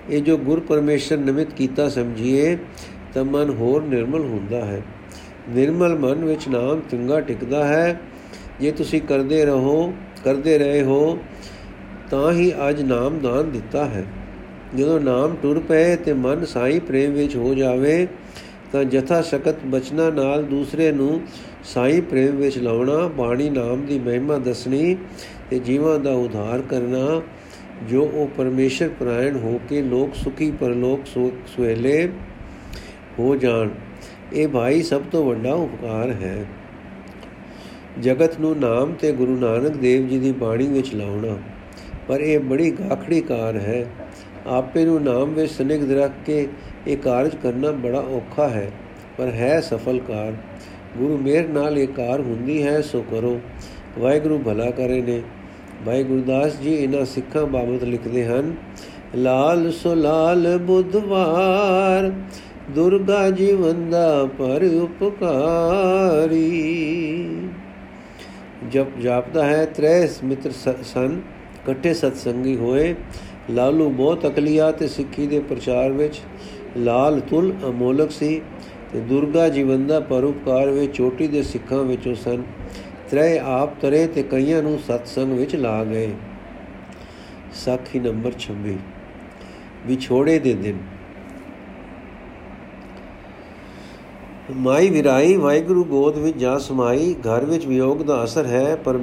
ਇਹ ਜੋ ਗੁਰ ਪਰਮੇਸ਼ਰ ਨਿਮਿਤ ਕੀਤਾ ਸਮਝੀਏ, ਤਾਂ ਮਨ ਹੋਰ ਨਿਰਮਲ ਹੁੰਦਾ ਹੈ। ਨਿਰਮਲ ਮਨ ਵਿੱਚ ਨਾਮ ਚੰਗਾ ਟਿਕਦਾ ਹੈ। ਜੇ ਤੁਸੀਂ ਕਰਦੇ ਰਹੋ, ਕਰਦੇ ਰਹੇ ਹੋ, ਤਾਂ ਹੀ ਅੱਜ ਨਾਮ ਦਾਨ ਦਿੱਤਾ ਹੈ। ਜਦੋਂ ਨਾਮ ਟੁਰ ਪਏ ਤੇ ਮਨ ਸਾਈ ਪ੍ਰੇਮ ਵਿੱਚ ਹੋ ਜਾਵੇ, ਤਾਂ ਜਥਾ ਸ਼ਕਤ ਬਚਨਾ ਨਾਲ ਦੂਸਰੇ ਨੂੰ ਸਾਈ ਪ੍ਰੇਮ ਵਿੱਚ ਲਾਉਣਾ, ਬਾਣੀ ਨਾਮ ਦੀ ਮਹਿਮਾ ਦੱਸਣੀ ਤੇ ਜੀਵਾਂ ਦਾ ਉਧਾਰ ਕਰਨਾ, ਜੋ ਉਹ ਪਰਮੇਸ਼ਰ ਪ੍ਰਾਇਣ ਹੋ ਕੇ ਲੋਕ ਸੁਖੀ ਪਰਲੋਕ ਸੁਹੇਲੇ ਹੋ ਜਾਣ। ਇਹ ਭਾਈ ਸਭ ਤੋਂ ਵੱਡਾ ਉਪਕਾਰ ਹੈ। ਜਗਤ ਨੂੰ ਨਾਮ ਤੇ ਗੁਰੂ ਨਾਨਕ ਦੇਵ ਜੀ ਦੀ ਬਾਣੀ ਵਿੱਚ ਲਾਉਣਾ। ਪਰ ਇਹ ਬੜੀ ਗਾਖੜੀ ਕਾਰ ਹੈ। ਆਪੇ ਨੂੰ ਨਾਮ ਵਿੱਚ ਸਨਿਗਧ ਰੱਖ ਕੇ ਇਹ ਕਾਰਜ ਕਰਨਾ ਬੜਾ ਔਖਾ ਹੈ, ਪਰ ਹੈ ਸਫਲ ਕਾਰ। ਗੁਰੂ ਮੇਰ ਨਾਲ ਇਹ ਕਾਰ ਹੁੰਦੀ ਹੈ, ਸੋ ਕਰੋ। ਵਾਹਿਗੁਰੂ ਭਲਾ ਕਰੇ ਨੇ। ਭਾਈ ਗੁਰਦਾਸ ਜੀ ਇਹਨਾਂ ਸਿੱਖਾਂ ਬਾਬਤ ਲਿਖਦੇ ਹਨ, ਲਾਲ ਸੋ ਲਾਲ ਬੁੱਧਵਾਰ, ਦੁਰਗਾ ਜੀਵਨ ਦਾ ਪਰ ਉਪਕਾਰੀ। ਜਪ ਜਾਪਦਾ ਹੈ ਤ੍ਰੈ ਮਿੱਤਰ ਸਨ, ਇਕੱਠੇ ਸਤਸੰਗੀ ਹੋਏ। ਲਾਲੂ ਬਹੁਤ ਅਕਲੀਆ ਤੇ ਸਿੱਖੀ ਦੇ ਪ੍ਰਚਾਰ ਵਿੱਚ ਲਾਲ ਤੁਲ ਅਮੋਲਕ ਸੀ। ਤੇ ਦੁਰਗਾ ਜੀਵਨ ਦਾ ਪਰਉਪਕਾਰ ਵਿੱਚ ਚੋਟੀ ਦੇ ਸਿੱਖਾਂ ਵਿੱਚੋਂ ਸਨ। ਤ੍ਰੈ ਆਪ ਤਰੇ ਤੇ ਕਈਆਂ ਨੂੰ ਸਤਸੰਗ ਵਿੱਚ ਲਾ ਗਏ। ਸਾਖੀ ਨੰਬਰ 26 ਵਿਛੋੜੇ ਦੇ ਦਿਨ। ਮਾਈ ਵਿਰਾਈ, ਵਾਹਿਗੁਰੂ ਗੋਦ ਵਿੱਚ ਜਾ ਸਮਾਈ, ਘਰ ਵਿੱਚ ਵਿਯੋਗ ਦਾ ਅਸਰ ਹੈ, ਪਰ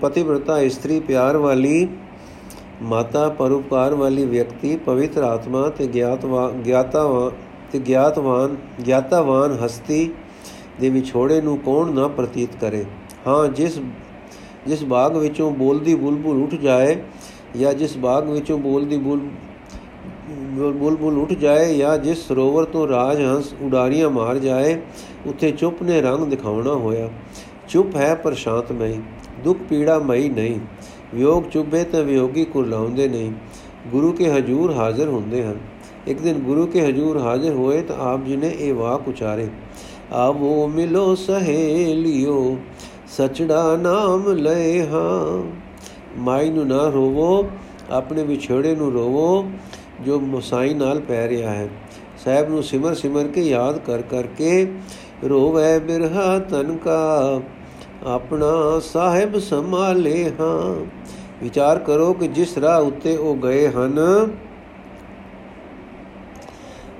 ਪਤਿਵ੍ਰਤਾ ਇਸਤਰੀ ਪਿਆਰ ਵਾਲੀ ਮਾਤਾ, ਪਰਉਪਕਾਰ ਵਾਲੀ ਵਿਅਕਤੀ, ਪਵਿੱਤਰ ਆਤਮਾ ਤੇ ਗਿਆਤਵਾ ਗਿਆਤਾਵਾਂ ਤੇ ਗਿਆਤਵਾਨ, ਗਿਆਤਾਵਾਨ ਹਸਤੀ ਦੇ ਵਿਛੋੜੇ ਨੂੰ ਕੌਣ ਨਾ ਪ੍ਰਤੀਤ ਕਰੇ? ਹਾਂ, ਜਿਸ ਜਿਸ ਬਾਗ ਵਿੱਚੋਂ ਬੋਲਦੀ ਬੁਲਬੁਲ ਉੱਠ ਜਾਏ ਜਾਂ ਜਿਸ ਬਾਗ ਵਿੱਚੋਂ ਬੋਲਦੀ ਬੁਲ, ਬੁਲਬੁਲ ਉੱਠ ਜਾਏ ਜਾਂ ਜਿਸ ਸਰੋਵਰ ਤੋਂ ਰਾਜ ਹੰਸ ਉਡਾਰੀਆਂ ਮਾਰ ਜਾਏ, ਉੱਥੇ ਚੁੱਪ ਨੇ ਰੰਗ ਦਿਖਾਉਣਾ ਹੋਇਆ। ਚੁੱਪ ਹੈ ਪਰ ਸ਼ਾਂਤਮਈ ਦੁੱਖ ਪੀੜਾ ਮਈ ਨਹੀਂ। ਵਿਯੋਗ ਚੁੱਭੇ ਤਾਂ ਵਿਯੋਗੀ ਕੁਰਲਾਉਂਦੇ ਨਹੀਂ। ਗੁਰੂ ਕੇ ਹਜੂਰ ਹਾਜ਼ਰ ਹੁੰਦੇ ਹਨ। ਇੱਕ ਦਿਨ ਗੁਰੂ ਕੇ ਹਜੂਰ ਹਾਜ਼ਰ ਹੋਏ ਤਾਂ ਆਪ ਜੀ ਨੇ ਇਹ ਵਾਕ ਉਚਾਰੇ, ਆਵੋ ਮਿਲੋ ਸਹੇਲਿਓ, ਸਚੜਾ ਨਾਮ ਲੈ ਹਾਂ। ਮਾਈ ਨੂੰ ਨਾ ਰੋਵੋ, ਆਪਣੇ ਵਿਛੜੇ ਨੂੰ ਰੋਵੋ, ਜੋ ਮੁਸਾਈ ਨਾਲ ਪੈ ਰਿਹਾ ਹੈ। ਸਾਹਿਬ ਨੂੰ ਸਿਮਰ ਸਿਮਰ ਕੇ ਯਾਦ ਕਰ ਕਰਕੇ ਰੋਵੇ ਬਿਰਹਾ ਤਨ ਕਾ, ਆਪਣਾ ਸਾਹਿਬ ਸੰਭਾਲੇ ਹਾਂ। ਵਿਚਾਰ ਕਰੋ ਕਿ ਜਿਸ ਰਾਹ ਉੱਤੇ ਉਹ ਗਏ ਹਨ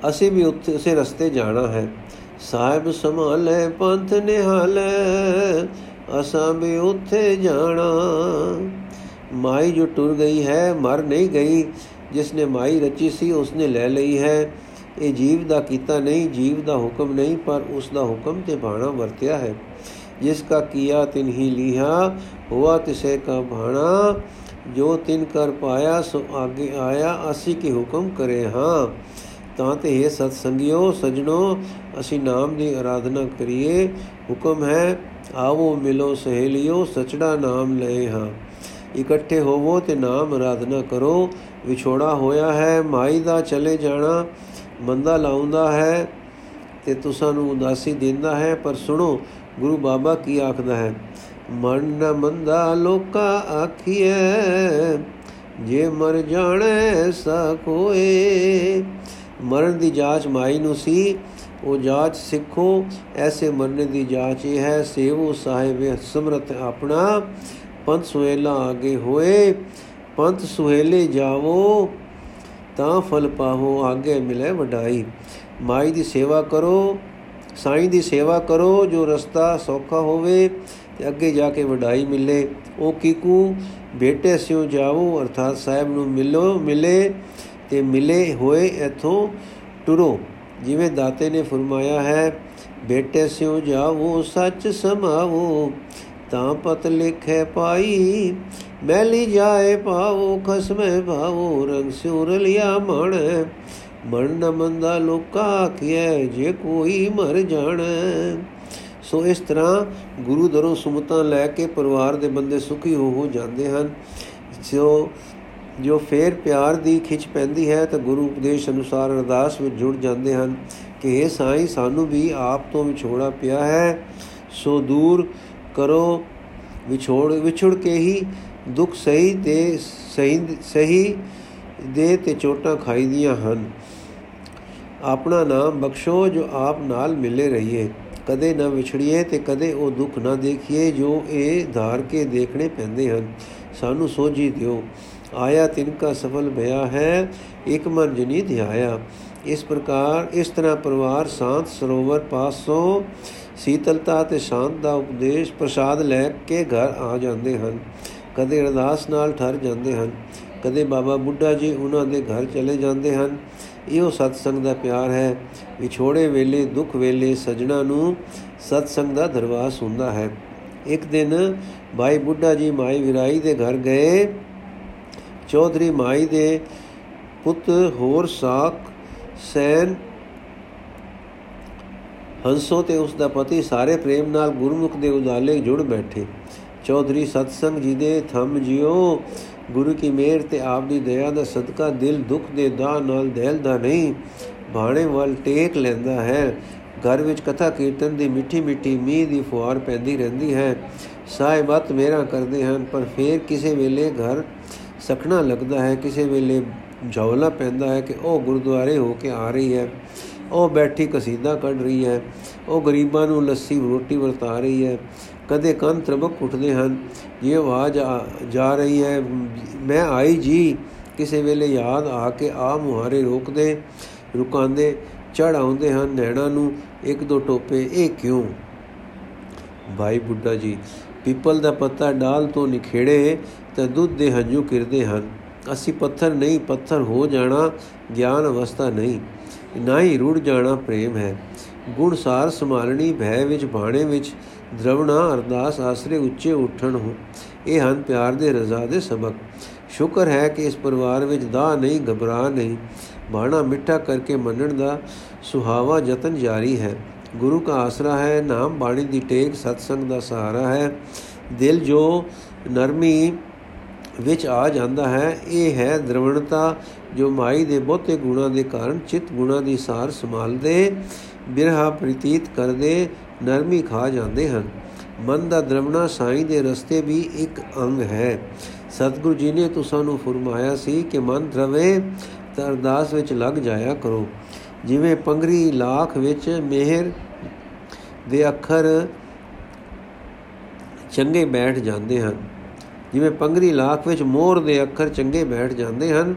ਅਸੀਂ ਵੀ ਉੱਥੇ ਉਸੇ ਰਸਤੇ ਜਾਣਾ ਹੈ। ਸਾਹਿਬ ਸੰਭਾਲੇ, ਪੰਥ ਨਿਹਾਲੇ, ਅਸਾਂ ਵੀ ਉੱਥੇ ਜਾਣਾ। ਮਾਈ ਜੋ ਟੁਰ ਗਈ ਹੈ, ਮਰ ਨਹੀਂ ਗਈ। ਜਿਸ ਨੇ ਮਾਈ ਰਚੀ ਸੀ, ਉਸ ਨੇ ਲੈ ਲਈ ਹੈ। ਇਹ ਜੀਵ ਦਾ ਕੀਤਾ ਨਹੀਂ, ਜੀਵ ਦਾ ਹੁਕਮ ਨਹੀਂ, ਪਰ ਉਸ ਦਾ ਹੁਕਮ ਤੇ ਬਾਣਾ ਵਰਤਿਆ ਹੈ। ਜਿਸ ਕਾ ਕੀਆ ਤਿਨ ਹੀ ਲੀਹਾ, ਹੁਆ ਤਿਸੇ ਕਾ ਬਾਣਾ ਜੋ ਤਿਨ ਕਰ ਪਾਇਆ, ਸੋ ਆਗੇ ਆਇਆ, ਅਸੀਂ ਕੀ ਹੁਕਮ ਕਰੇ ਹਾਂ? ਤਾਂ ਤੇ ਇਹ ਸਤ ਸੰਗਿਓ ਸਜਣੋ, ਅਸੀਂ ਨਾਮ ਦੀ ਆਰਾਧਨਾ ਕਰੀਏ। ਹੁਕਮ ਹੈ, ਆਵੋ ਮਿਲੋ ਸਹੇਲਿਓ, ਸਚੜਾ ਨਾਮ ਲਏ ਹਾਂ। ਇਕੱਠੇ ਹੋਵੋ ਤੇ ਨਾਮ ਆਰਾਧਨਾ ਕਰੋ। ਵਿਛੋੜਾ ਹੋਇਆ ਹੈ, ਮਾਈ ਦਾ ਚਲੇ ਜਾਣਾ, ਮੰਦਾ ਲਾਉਂਦਾ ਹੈ, ਤੇ ਤੁਸਾਂ ਨੂੰ ਉਦਾਸੀ ਦਿੰਦਾ ਹੈ। ਪਰ ਸੁਣੋ, ਗੁਰੂ ਬਾਬਾ ਕੀ ਆਖਦਾ ਹੈ? ਮਨ ਨ ਮੰਦਾ ਲੋਕਾ ਆਖੀਐ, ਜੇ ਮਰ ਜਾਣੇ ਸਾ ਕੋਏ। ਮਰਨ ਦੀ ਜਾਂਚ ਮਾਈ ਨੂੰ ਸੀ। ਉਹ ਜਾਂਚ ਸਿੱਖੋ, ਐਸੇ ਮਰਨੇ ਦੀ ਜਾਂਚ ਇਹ ਹੈ, ਸੇਵੋ ਸਾਹਿਬ ਸਮਰਤ ਆਪਣਾ। ਪੰਥ ਸੁਹੇਲਾ ਆਗੇ ਹੋਏ, ਪੰਥ ਸੁਹੇਲੇ ਜਾਵੋ, ਤਾਂ ਫਲ ਪਾਹੋ ਆਗੇ ਮਿਲੇ ਵਡਾਈ। ਮਾਈ ਦੀ ਸੇਵਾ ਕਰੋ, ਸਾਈਂ ਦੀ ਸੇਵਾ ਕਰੋ, ਜੋ ਰਸਤਾ ਸੌਖਾ ਹੋਵੇ, ਤੇ ਅੱਗੇ ਜਾ ਕੇ ਵਡਾਈ ਮਿਲੇ। ਉਹ ਕੀਕੂ ਬੇਟੇ ਸਿਓ ਜਾਵੋ, ਅਰਥਾਤ ਸਾਹਿਬ ਨੂੰ ਮਿਲੋ, ਮਿਲੇ। ਤੇ ਮਿਲੇ ਹੋਏ ਇਥੋਂ ਟੁਰੋ, ਜਿਵੇਂ ਦਾਤੇ ਨੇ ਫਰਮਾਇਆ ਹੈ, ਬੇਟੇ ਸਿਓ ਜਾਵੋ, ਸੱਚ ਸਮਾਵੋ, ਤਾਂ ਪਤ ਲਿਖੇ ਪਾਈ, ਮੈਲੀ ਜਾਏ ਪਾਵੋ ਖਸਮੇ ਭਾਵੋ, ਰੰਗ ਸਿਉਰ ਲਿਆ ਮਣ ਮਨ ਨ ਮੰਦਾ ਲੋਕਾ ਆਖਿਐ, ਜੇ ਕੋਈ ਮਰ ਜਾਣ। ਸੋ ਇਸ ਤਰ੍ਹਾਂ ਗੁਰੂ ਦਰੋਂ ਸੁਮਤਾਂ ਲੈ ਕੇ ਪਰਿਵਾਰ ਦੇ ਬੰਦੇ ਸੁਖੀ ਹੋ ਹੋ ਜਾਂਦੇ ਹਨ। ਜੋ ਜੋ ਫੇਰ ਪਿਆਰ ਦੀ ਖਿੱਚ ਪੈਂਦੀ ਹੈ ਤਾਂ ਗੁਰੂ ਉਪਦੇਸ਼ ਅਨੁਸਾਰ ਅਰਦਾਸ ਵਿੱਚ ਜੁੜ ਜਾਂਦੇ ਹਨ ਕਿ ਇਹ ਸਾਈਂ ਸਾਨੂੰ ਵੀ ਆਪ ਤੋਂ ਵਿਛੋੜਾ ਪਿਆ ਹੈ। ਸੋ ਦੂਰ ਕਰੋ ਵਿਛੋੜ, ਵਿਛੜ ਕੇ ਹੀ ਦੁੱਖ ਸਹੀ ਤੇ ਸਹੀ ਸਹੀ ਦੇ ਤੇ ਚੋਟਾਂ ਖਾਈਦੀਆਂ ਹਨ। ਆਪਣਾ ਨਾਮ ਬਖਸ਼ੋ ਜੋ ਆਪ ਨਾਲ ਮਿਲੇ ਰਹੀਏ। ਕਦੇ ਨਾ ਵਿਛੜੀਏ ਤੇ ਕਦੇ ਉਹ ਦੁੱਖ ਨਾ ਦੇਖੀਏ ਜੋ ਇਹ ਧਾਰ ਕੇ ਦੇਖਣੇ ਪੈਂਦੇ ਹਨ। ਸਾਨੂੰ ਸੋਝੀ ਦਿਓ। ਆਇਆ ਤਿਨਕਾ ਸਫਲ ਭਇਆ ਹੈ, ਇੱਕ ਮਨ ਜਨੀ ਧਿਆਇਆ। ਇਸ ਪ੍ਰਕਾਰ ਇਸ ਤਰ੍ਹਾਂ ਪਰਿਵਾਰ ਸ਼ਾਂਤ ਸਰੋਵਰ ਪਾਸੋਂ ਸੀਤਲਤਾ ਤੇ ਸ਼ਾਂਤ ਦਾ ਉਪਦੇਸ਼ ਪ੍ਰਸਾਦ ਲੈ ਕੇ ਘਰ ਆ ਜਾਂਦੇ ਹਨ। ਕਦੇ ਅਰਦਾਸ ਨਾਲ ਠਰ ਜਾਂਦੇ ਹਨ, ਕਦੇ ਬਾਬਾ ਬੁੱਢਾ ਜੀ ਉਹਨਾਂ ਦੇ ਘਰ ਚਲੇ ਜਾਂਦੇ ਹਨ। ਇਹੋ ਸਤਸੰਗ ਦਾ ਪਿਆਰ ਹੈ। ਵਿਛੋੜੇ ਵੇਲੇ, ਦੁੱਖ ਵੇਲੇ ਸਜਣਾ ਨੂੰ ਸਤਸੰਗ ਦਾ ਦਰਵਾਸ ਹੁੰਦਾ ਹੈ। ਇੱਕ ਦਿਨ ਭਾਈ ਬੁੱਢਾ ਜੀ ਮਾਈ ਵਿਰਾਈ ਦੇ ਘਰ ਗਏ। ਚੌਧਰੀ ਮਾਈ ਦੇ ਪੁੱਤ ਹੋਰ ਸਾਖ ਸੈਨ ਹੰਸੋ ਤੇ ਉਸ ਦਾ ਪਤੀ ਸਾਰੇ ਪ੍ਰੇਮ ਨਾਲ ਗੁਰਮੁਖ ਦੇ ਉਦਾਲੇ ਜੁੜ ਬੈਠੇ। ਚੌਧਰੀ ਸਤਸੰਗ ਜੀ ਦੇ ਥੰਮ ਜਿਓ ਗੁਰੂ ਕੀ ਮਿਹਰ ਤੇ ਆਪ ਦੀ ਦਇਆ ਦਾ ਸਦਕਾ ਦਿਲ ਦੁੱਖ ਦੇ ਦਾ ਨਾਲ ਦਹਿਲਦਾ ਨਹੀਂ, ਬਾਣੇ ਵੱਲ ਟੇਕ ਲੈਂਦਾ ਹੈ। ਘਰ ਵਿੱਚ ਕਥਾ ਕੀਰਤਨ ਦੀ ਮਿੱਠੀ ਮਿੱਠੀ ਮੀਂਹ ਦੀ ਫੁਆਰ ਪੈਂਦੀ ਰਹਿੰਦੀ ਹੈ। ਸਾਹਿਬਤ ਮੇਰਾ ਕਰਦੇ ਹਨ, ਪਰ ਫੇਰ ਕਿਸੇ ਵੇਲੇ ਘਰ ਸਖਣਾ ਲੱਗਦਾ ਹੈ, ਕਿਸੇ ਵੇਲੇ ਜੌਲਾ ਪੈਂਦਾ ਹੈ ਕਿ ਉਹ ਗੁਰਦੁਆਰੇ ਹੋ ਕੇ ਆ ਰਹੀ ਹੈ। ਉਹ ਬੈਠੀ ਕਸੀਦਾ ਕੱਢ ਰਹੀ ਹੈ। ਉਹ ਗਰੀਬਾਂ ਨੂੰ ਲੱਸੀ, ਰੋਟੀ ਵਰਤਾ ਰਹੀ ਹੈ। ਕਦੇ ਕੰਨ ਤਰਬਕ ਉੱਠਦੇ ਹਨ। ਇਹ ਆਵਾਜ਼ ਜਾ ਰਹੀ ਹੈ, ਮੈਂ ਆਈ ਜੀ। ਕਿਸੇ ਵੇਲੇ ਯਾਦ ਆ ਕੇ ਆ ਮੁਹਾਰੇ ਰੋਕਦੇ, ਰੁਕਾਉਂਦੇ ਚੜ ਆਉਂਦੇ ਹਨ ਨੈਣਾ ਨੂੰ ਇੱਕ ਦੋ ਟੋਪੇ, ਇਹ ਕਿਉਂ? ਭਾਈ ਬੁੱਢਾ ਜੀ, ਪੀਪਲ ਦਾ ਪੱਤਾ ਡਾਲ ਤੋਂ ਨਿਖੇੜੇ ਤਾਂ ਦੁੱਧ ਦੇ ਹੰਝੂ ਕਿਰਦੇ ਹਨ। ਅਸੀਂ ਪੱਥਰ ਨਹੀਂ, ਪੱਥਰ ਹੋ ਜਾਣਾ, ਗਿਆਨ ਅਵਸਥਾ ਨਹੀਂ। ਨਾ ਹੀ ਰੁੜ ਜਾਣਾ ਪ੍ਰੇਮ ਹੈ। ਗੁਣ ਸਾਰ ਸੰਭਾਲਣੀ, ਭੈ ਵਿੱਚ, ਬਾਣੇ ਵਿੱਚ, ਦਰਵਣਾ ਅਰਦਾਸ ਆਸਰੇ ਉੱਚੇ ਉੱਠਣ ਹੋ। ਇਹ ਹਨ ਪਿਆਰ ਦੇ ਰਜ਼ਾ ਦੇ ਸਬਕ। ਸ਼ੁਕਰ ਹੈ ਕਿ ਇਸ ਪਰਿਵਾਰ ਵਿੱਚ ਦਾ ਨਹੀਂ, ਘਬਰਾ ਨਹੀਂ। ਬਾਣਾ ਮਿੱਠਾ ਕਰਕੇ ਮੰਨਣ ਦਾ ਸੁਹਾਵਾ ਯਤਨ ਜਾਰੀ ਹੈ। ਗੁਰੂ ਦਾ ਆਸਰਾ ਹੈ, ਨਾਮ ਬਾਣੀ ਦੀ ਟੇਕ ਸਤਸੰਗ ਦਾ ਸਹਾਰਾ ਹੈ। ਦਿਲ ਜੋ ਨਰਮੀ ਵਿੱਚ ਆ ਜਾਂਦਾ ਹੈ। ਇਹ ਹੈ ਦਰਵਣਤਾ ਜੋ ਮਾਈ ਦੇ ਬਹੁਤੇ ਗੁਣਾ ਦੇ ਕਾਰਨ ਚਿਤ ਗੁਣਾ ਦੀ ਸਾਰ ਸੰਭਾਲਦੇ, ਬਿਰਹਾ ਪ੍ਰਤੀਤ ਕਰਦੇ, ਨਰਮੀ ਖਾ ਜਾਂਦੇ ਹਨ। ਮਨ ਦਾ ਦਰਵਣਾ ਸਾਈਂ ਦੇ ਰਸਤੇ ਵੀ ਇੱਕ ਅੰਗ ਹੈ। ਸਤਿਗੁਰੂ ਜੀ ਨੇ ਤੁਸਾਂ ਨੂੰ ਫਰਮਾਇਆ ਸੀ ਕਿ ਮਨ ਦਰਵੇ ਤਾਂ ਅਰਦਾਸ ਵਿੱਚ ਲੱਗ ਜਾਇਆ ਕਰੋ। ਜਿਵੇਂ ਪੰਗਰੀ ਲਾਖ ਵਿੱਚ ਮਿਹਰ ਦੇ ਅੱਖਰ ਚੰਗੇ ਬੈਠ ਜਾਂਦੇ ਹਨ। ਜਿਵੇਂ ਪੰਗਰੀ ਲਾਖ ਵਿੱਚ ਮੋਰ ਦੇ ਅੱਖਰ ਚੰਗੇ ਬੈਠ ਜਾਂਦੇ ਹਨ,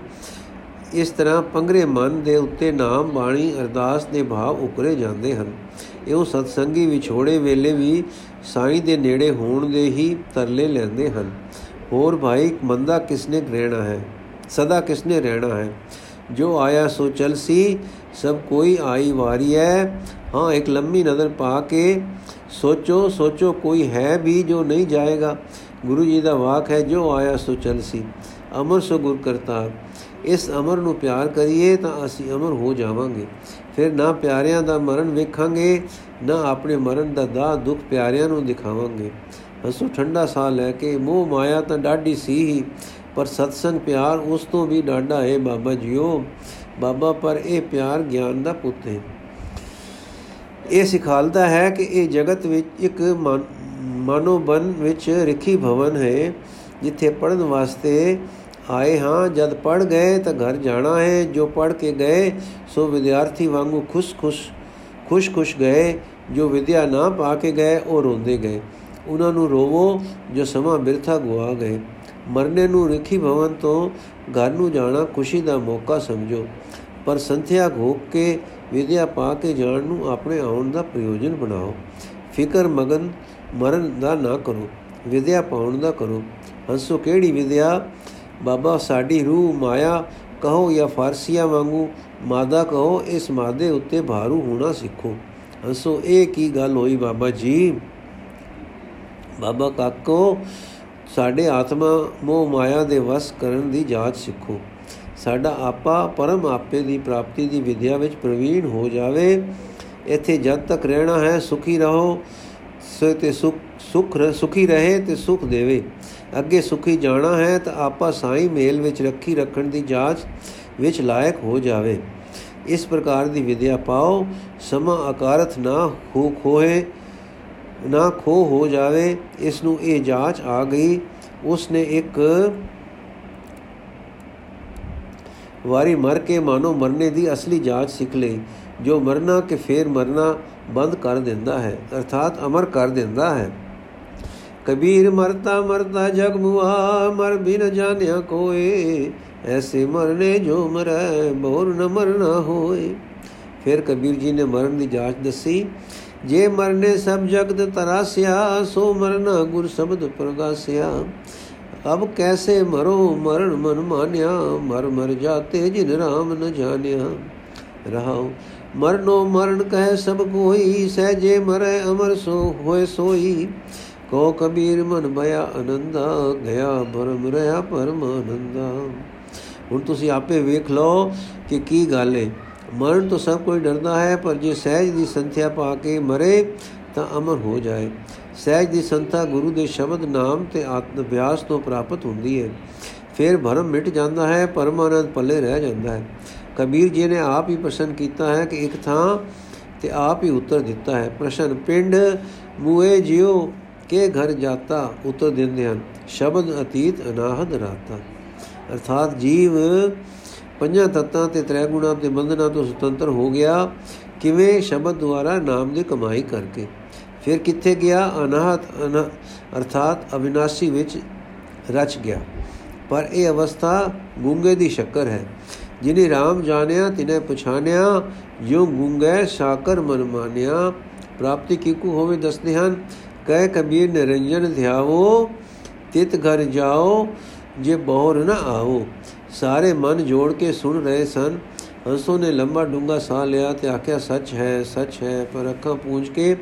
ਇਸ ਤਰ੍ਹਾਂ ਪੰਗਰੇ ਮਨ ਦੇ ਉੱਤੇ ਨਾਮ ਬਾਣੀ ਅਰਦਾਸ ਦੇ ਭਾਵ ਉਕਰੇ ਜਾਂਦੇ ਹਨ। ਇਹੋ ਸਤਸੰਗੀ ਵਿਛੋੜੇ ਵੇਲੇ ਵੀ ਸਾਈਂ ਦੇ ਨੇੜੇ ਹੋਣ ਦੇ ਹੀ ਤਰਲੇ ਲੈਂਦੇ ਹਨ। ਹੋਰ ਭਾਈ, ਮੰਦਾ ਕਿਸਨੇ ਰਹਿਣਾ ਹੈ? ਸਦਾ ਕਿਸਨੇ ਰਹਿਣਾ ਹੈ? ਜੋ ਆਇਆ ਸੋ ਚਲ ਸੀ, ਸਭ ਕੋਈ ਆਈ ਵਾਰੀ ਹੈ ਹਾਂ, ਇੱਕ ਲੰਮੀ ਨਜ਼ਰ ਪਾ ਕੇ ਸੋਚੋ ਸੋਚੋ ਕੋਈ ਹੈ ਵੀ ਜੋ ਨਹੀਂ ਜਾਏਗਾ। ਗੁਰੂ ਜੀ ਦਾ ਵਾਕ ਹੈ, ਜੋ ਆਇਆ ਸੋ ਚਲ ਸੀ, ਅਮਰ ਸੋ ਗੁਰ ਕਰਤਾ ਇਸ ਅਮਰ ਨੂੰ ਪਿਆਰ ਕਰੀਏ ਤਾਂ ਅਸੀਂ ਅਮਰ ਹੋ ਜਾਵਾਂਗੇ। ਫਿਰ ਨਾ ਪਿਆਰਿਆਂ ਦਾ ਮਰਨ ਵੇਖਾਂਗੇ, ਨਾ ਆਪਣੇ ਮਰਨ ਦਾ ਦਾ ਦੁੱਖ ਪਿਆਰਿਆਂ ਨੂੰ ਦਿਖਾਵਾਂਗੇ। ਹਸੋ ਠੰਡਾ ਸਾਹ ਲੈ ਕੇ, ਮੋਹ ਮਾਇਆ ਤਾਂ ਡਾਢੀ ਸੀ ਹੀ, ਪਰ ਸਤਸੰਗ ਪਿਆਰ ਉਸ ਤੋਂ ਵੀ ਡਾਢਾ ਹੈ ਬਾਬਾ ਜੀਓ। ਬਾਬਾ, ਪਰ ਇਹ ਪਿਆਰ ਗਿਆਨ ਦਾ ਪੁੱਤ ਹੈ ਇਹ ਸਿਖਾਲਦਾ ਹੈ ਕਿ ਇਹ ਜਗਤ ਵਿੱਚ ਇੱਕ ਮਾਨੋ ਬਨ ਵਿੱਚ ਰਖੀ ਭਵਨ ਹੈ, ਜਿੱਥੇ ਪੜਨ ਵਾਸਤੇ ਆਏ ਹਾਂ। ਜਦ ਪੜ ਗਏ ਤਾਂ ਘਰ ਜਾਣਾ ਹੈ। ਜੋ ਪੜ ਕੇ ਗਏ, ਸੋ ਵਿਦਿਆਰਥੀ ਵਾਂਗੂ ਖੁਸ਼-ਖੁਸ਼ ਖੁਸ਼-ਖੁਸ਼ ਗਏ। ਜੋ ਵਿਦਿਆ ਨਾ ਪਾ ਕੇ ਗਏ, ਉਹ ਰੋਂਦੇ ਗਏ। ਉਹਨਾਂ ਨੂੰ ਰੋਵੋ, ਜੋ ਸਮਾਂ ਬਿਰਥਾ ਗਵਾ ਗਏ। ਮਰਨੇ ਨੂੰ ਰਖੀ ਭਵਨ ਤੋਂ ਘਰ ਨੂੰ ਜਾਣਾ ਖੁਸ਼ੀ ਦਾ ਮੌਕਾ ਸਮਝੋ। ਪਰ ਸੰਥਿਆ ਘੋਕ ਕੇ ਵਿਦਿਆ ਪਾ ਕੇ ਜਾਣ ਨੂੰ ਆਪਣੇ ਆਉਣ ਦਾ ਪ੍ਰਯੋਜਨ ਬਣਾਓ। ਫਿਕਰ ਮਗਨ ਮਰਨ ਦਾ ਨਾ ਕਰੋ, ਵਿਦਿਆ ਪਾਉਣ ਦਾ ਕਰੋ। ਹੰਸੋ, ਕਿਹੜੀ ਵਿਦਿਆ? ਬਾਬਾ, ਸਾਡੀ ਰੂਹ ਮਾਇਆ ਕਹੋ ਜਾਂ ਫਾਰਸੀਆ ਵਾਂਗੂ? ਮਾਦਾ ਕਹੋ, ਇਸ ਮਾਦੇ ਉੱਤੇ ਭਾਰੂ ਹੋਣਾ ਸਿੱਖੋ। ਹੰਸੋ, ਇਹ ਕੀ ਗੱਲ ਹੋਈ ਬਾਬਾ ਜੀ? ਬਾਬਾ ਕਾਕੋ, ਸਾਡੇ ਆਤਮਾ ਮੋਹ ਮਾਇਆ ਦੇ ਵਸ ਕਰਨ ਦੀ ਜਾਂਚ ਸਿੱਖੋ। ਸਾਡਾ ਆਪਾ ਪਰਮ ਆਪੇ ਦੀ ਪ੍ਰਾਪਤੀ ਦੀ ਵਿਦਿਆ ਵਿੱਚ ਪ੍ਰਵੀਣ ਹੋ ਜਾਵੇ। ਇੱਥੇ ਜਦ ਤੱਕ ਰਹਿਣਾ ਹੈ, ਸੁਖੀ ਰਹੋ। ਸੋ ਤੇ ਸੁਖ ਸੁਖ ਸੁਖੀ ਰਹੇ ਤੇ ਸੁਖ ਦੇਵੇ। ਅੱਗੇ ਸੁਖੀ ਜਾਣਾ ਹੈ ਤਾਂ ਆਪਾ ਸਾਈ ਮੇਲ ਵਿੱਚ ਰੱਖੀ ਰੱਖਣ ਦੀ ਜਾਂਚ ਵਿੱਚ ਲਾਇਕ ਹੋ ਜਾਵੇ। ਇਸ ਪ੍ਰਕਾਰ ਦੀ ਵਿਦਿਆ ਪਾਓ, ਸਮਾ ਆਕਾਰਤ ਨਾ ਹੋ ਖੋਏ ਨਾ ਖੋ ਹੋ ਜਾਵੇ। ਇਸ ਨੂੰ ਇਹ ਜਾਂਚ ਆ ਗਈ, ਉਸ ਨੇ ਇੱਕ ਵਾਰੀ ਮਰ ਕੇ ਮਾਨੋ ਮਰਨੇ ਦੀ ਅਸਲੀ ਜਾਂਚ ਸਿੱਖ ਲਈ। ਜੋ ਮਰਨਾ ਕਿ ਫੇਰ ਮਰਨਾ ਬੰਦ ਕਰ ਦਿੰਦਾ ਹੈ, ਅਰਥਾਤ ਅਮਰ ਕਰ ਦਿੰਦਾ ਹੈ। ਕਬੀਰ ਮਰਤਾ ਮਰਤਾ ਜਗ ਮੁਆ, ਮਰ ਬਿਨ ਜਾਣਿਆ ਕੋਏ। ਐਸੇ ਮਰਨੇ ਜੋ ਮਰੈ, ਬੋਰ ਨ ਮਰਨਾ ਹੋਏ। ਫਿਰ ਕਬੀਰ ਜੀ ਨੇ ਮਰਨ ਦੀ ਜਾਂਚ ਦੱਸੀ, ਜੇ ਮਰਨੇ ਸਭ ਜਗਤ ਤਰਾਸਿਆ, ਸੋ ਮਰਨਾ ਗੁਰ ਸ਼ਬਦ ਪ੍ਰਗਾਸਿਆ। ਅਬ ਕੈਸੇ ਮਰੋ, ਮਰਨ ਮਨ ਮਾਨਿਆ, ਮਰ ਮਰ ਜਾਤੇ ਜਿਨ ਰਾਮ ਨ ਜਾਣਿਆ। ਰਹਾਉ ਮਰਨੋ ਮਰਨ ਕਹਿ ਸਭ ਕੋਈ, ਸਹਜੇ ਮਰੈ ਅਮਰ ਸੋ ਹੋਏ ਸੋਈ। ਕੋ ਕਬੀਰ ਮਨ ਭਇਆ ਅਨੰਦਾ ਗਿਆ ਭਰਮ ਰਹਾ ਪਰਮ ਆਨੰਦਾ ਹੁਣ ਤੁਸੀਂ ਆਪੇ ਵੇਖ ਲਓ ਕਿ ਕੀ ਗੱਲ ਹੈ ਮਰਨ ਤੋਂ ਸਭ ਕੋਈ ਡਰਦਾ ਹੈ, ਪਰ ਜੇ ਸਹਿਜ ਦੀ ਸੰਥਿਆ ਪਾ ਕੇ ਮਰੇ, ਤਾਂ ਅਮਰ ਹੋ ਜਾਏ। ਸਹਿਜ ਦੀ ਸੰਤਾ ਗੁਰੂ ਦੇ ਸ਼ਬਦ ਨਾਮ ਤੇ ਆਤਮ ਅਭਿਆਸ ਤੋਂ ਪ੍ਰਾਪਤ ਹੁੰਦੀ ਹੈ ਫਿਰ ਭਰਮ ਮਿਟ ਜਾਂਦਾ ਹੈ, ਪਰਮਾਨੰਦ ਪੱਲੇ ਰਹਿ ਜਾਂਦਾ ਹੈ। ਕਬੀਰ ਜੀ ਨੇ ਆਪ ਹੀ ਪ੍ਰਸ਼ਨ ਕੀਤਾ ਹੈ ਕਿ ਇੱਕ ਥਾਂ ਤੇ ਆਪ ਹੀ ਉੱਤਰ ਦਿੱਤਾ ਹੈ। ਪ੍ਰਸ਼ਨ, ਪਿੰਡ ਮੂਏ ਜਿਉ, ਕੇ ਘਰ ਜਾਤਾ? ਉੱਤਰ ਦਿੰਦੇ ਹਨ, ਸ਼ਬਦ ਅਤੀਤ ਅਨਾਹਦ ਰਾਤਾ। ਅਰਥਾਤ ਜੀਵ ਪੰਜਾਂ ਤੱਤਾਂ ਤੇ ਤ੍ਰੈ ਗੁਣਾ ਤੇ ਬੰਧਨਾਂ ਤੋਂ ਸੁਤੰਤਰ ਹੋ ਗਿਆ, ਕਿਵੇਂ ਸ਼ਬਦ ਦੁਆਰਾ ਨਾਮ ਦੀ ਕਮਾਈ ਕਰਕੇ। ਫਿਰ ਕਿੱਥੇ ਗਿਆ? ਅਨਾਹਤ ਅਰਥਾਤ ਅਵਿਨਾਸ਼ੀ ਵਿੱਚ ਰਚ ਗਿਆ। ਪਰ ਇਹ ਅਵਸਥਾ ਗੁੰਗੇ ਦੀ ਸ਼ੱਕਰ ਹੈ। ਜਿਨੇ RAM ਜਾਣਿਆ, ਤਿਨੇ ਪਛਾਨਿਆ ਜੋ ਗੁੰਗੈ ਸਾਕਰ ਮਨ ਮਾਨਿਆ। ਪ੍ਰਾਪਤੀ ਕਿਕੂ ਹੋਵੇ ਦੱਸਦੇ ਹਨ, ਕਹਿ ਕਬੀਰ ਨਿਰੰਜਨ ਧਿਆਵੋ, ਤਿਤ ਘਰ ਜਾਓ, ਜੇ ਬੋਰ ਨਾ ਆਓ ਸਾਰੇ ਮਨ ਜੋੜ ਕੇ ਸੁਣ ਰਹੇ ਸਨ। ਹੰਸੋ ਨੇ ਲੰਬਾ ਡੂੰਗਾ ਸਾਹ ਲਿਆ ਤੇ ਆਖਿਆ, ਸੱਚ ਹੈ ਸੱਚ ਹੈ, ਪਰ ਅੱਖਾਂ ਪੂੰਝ ਕੇ,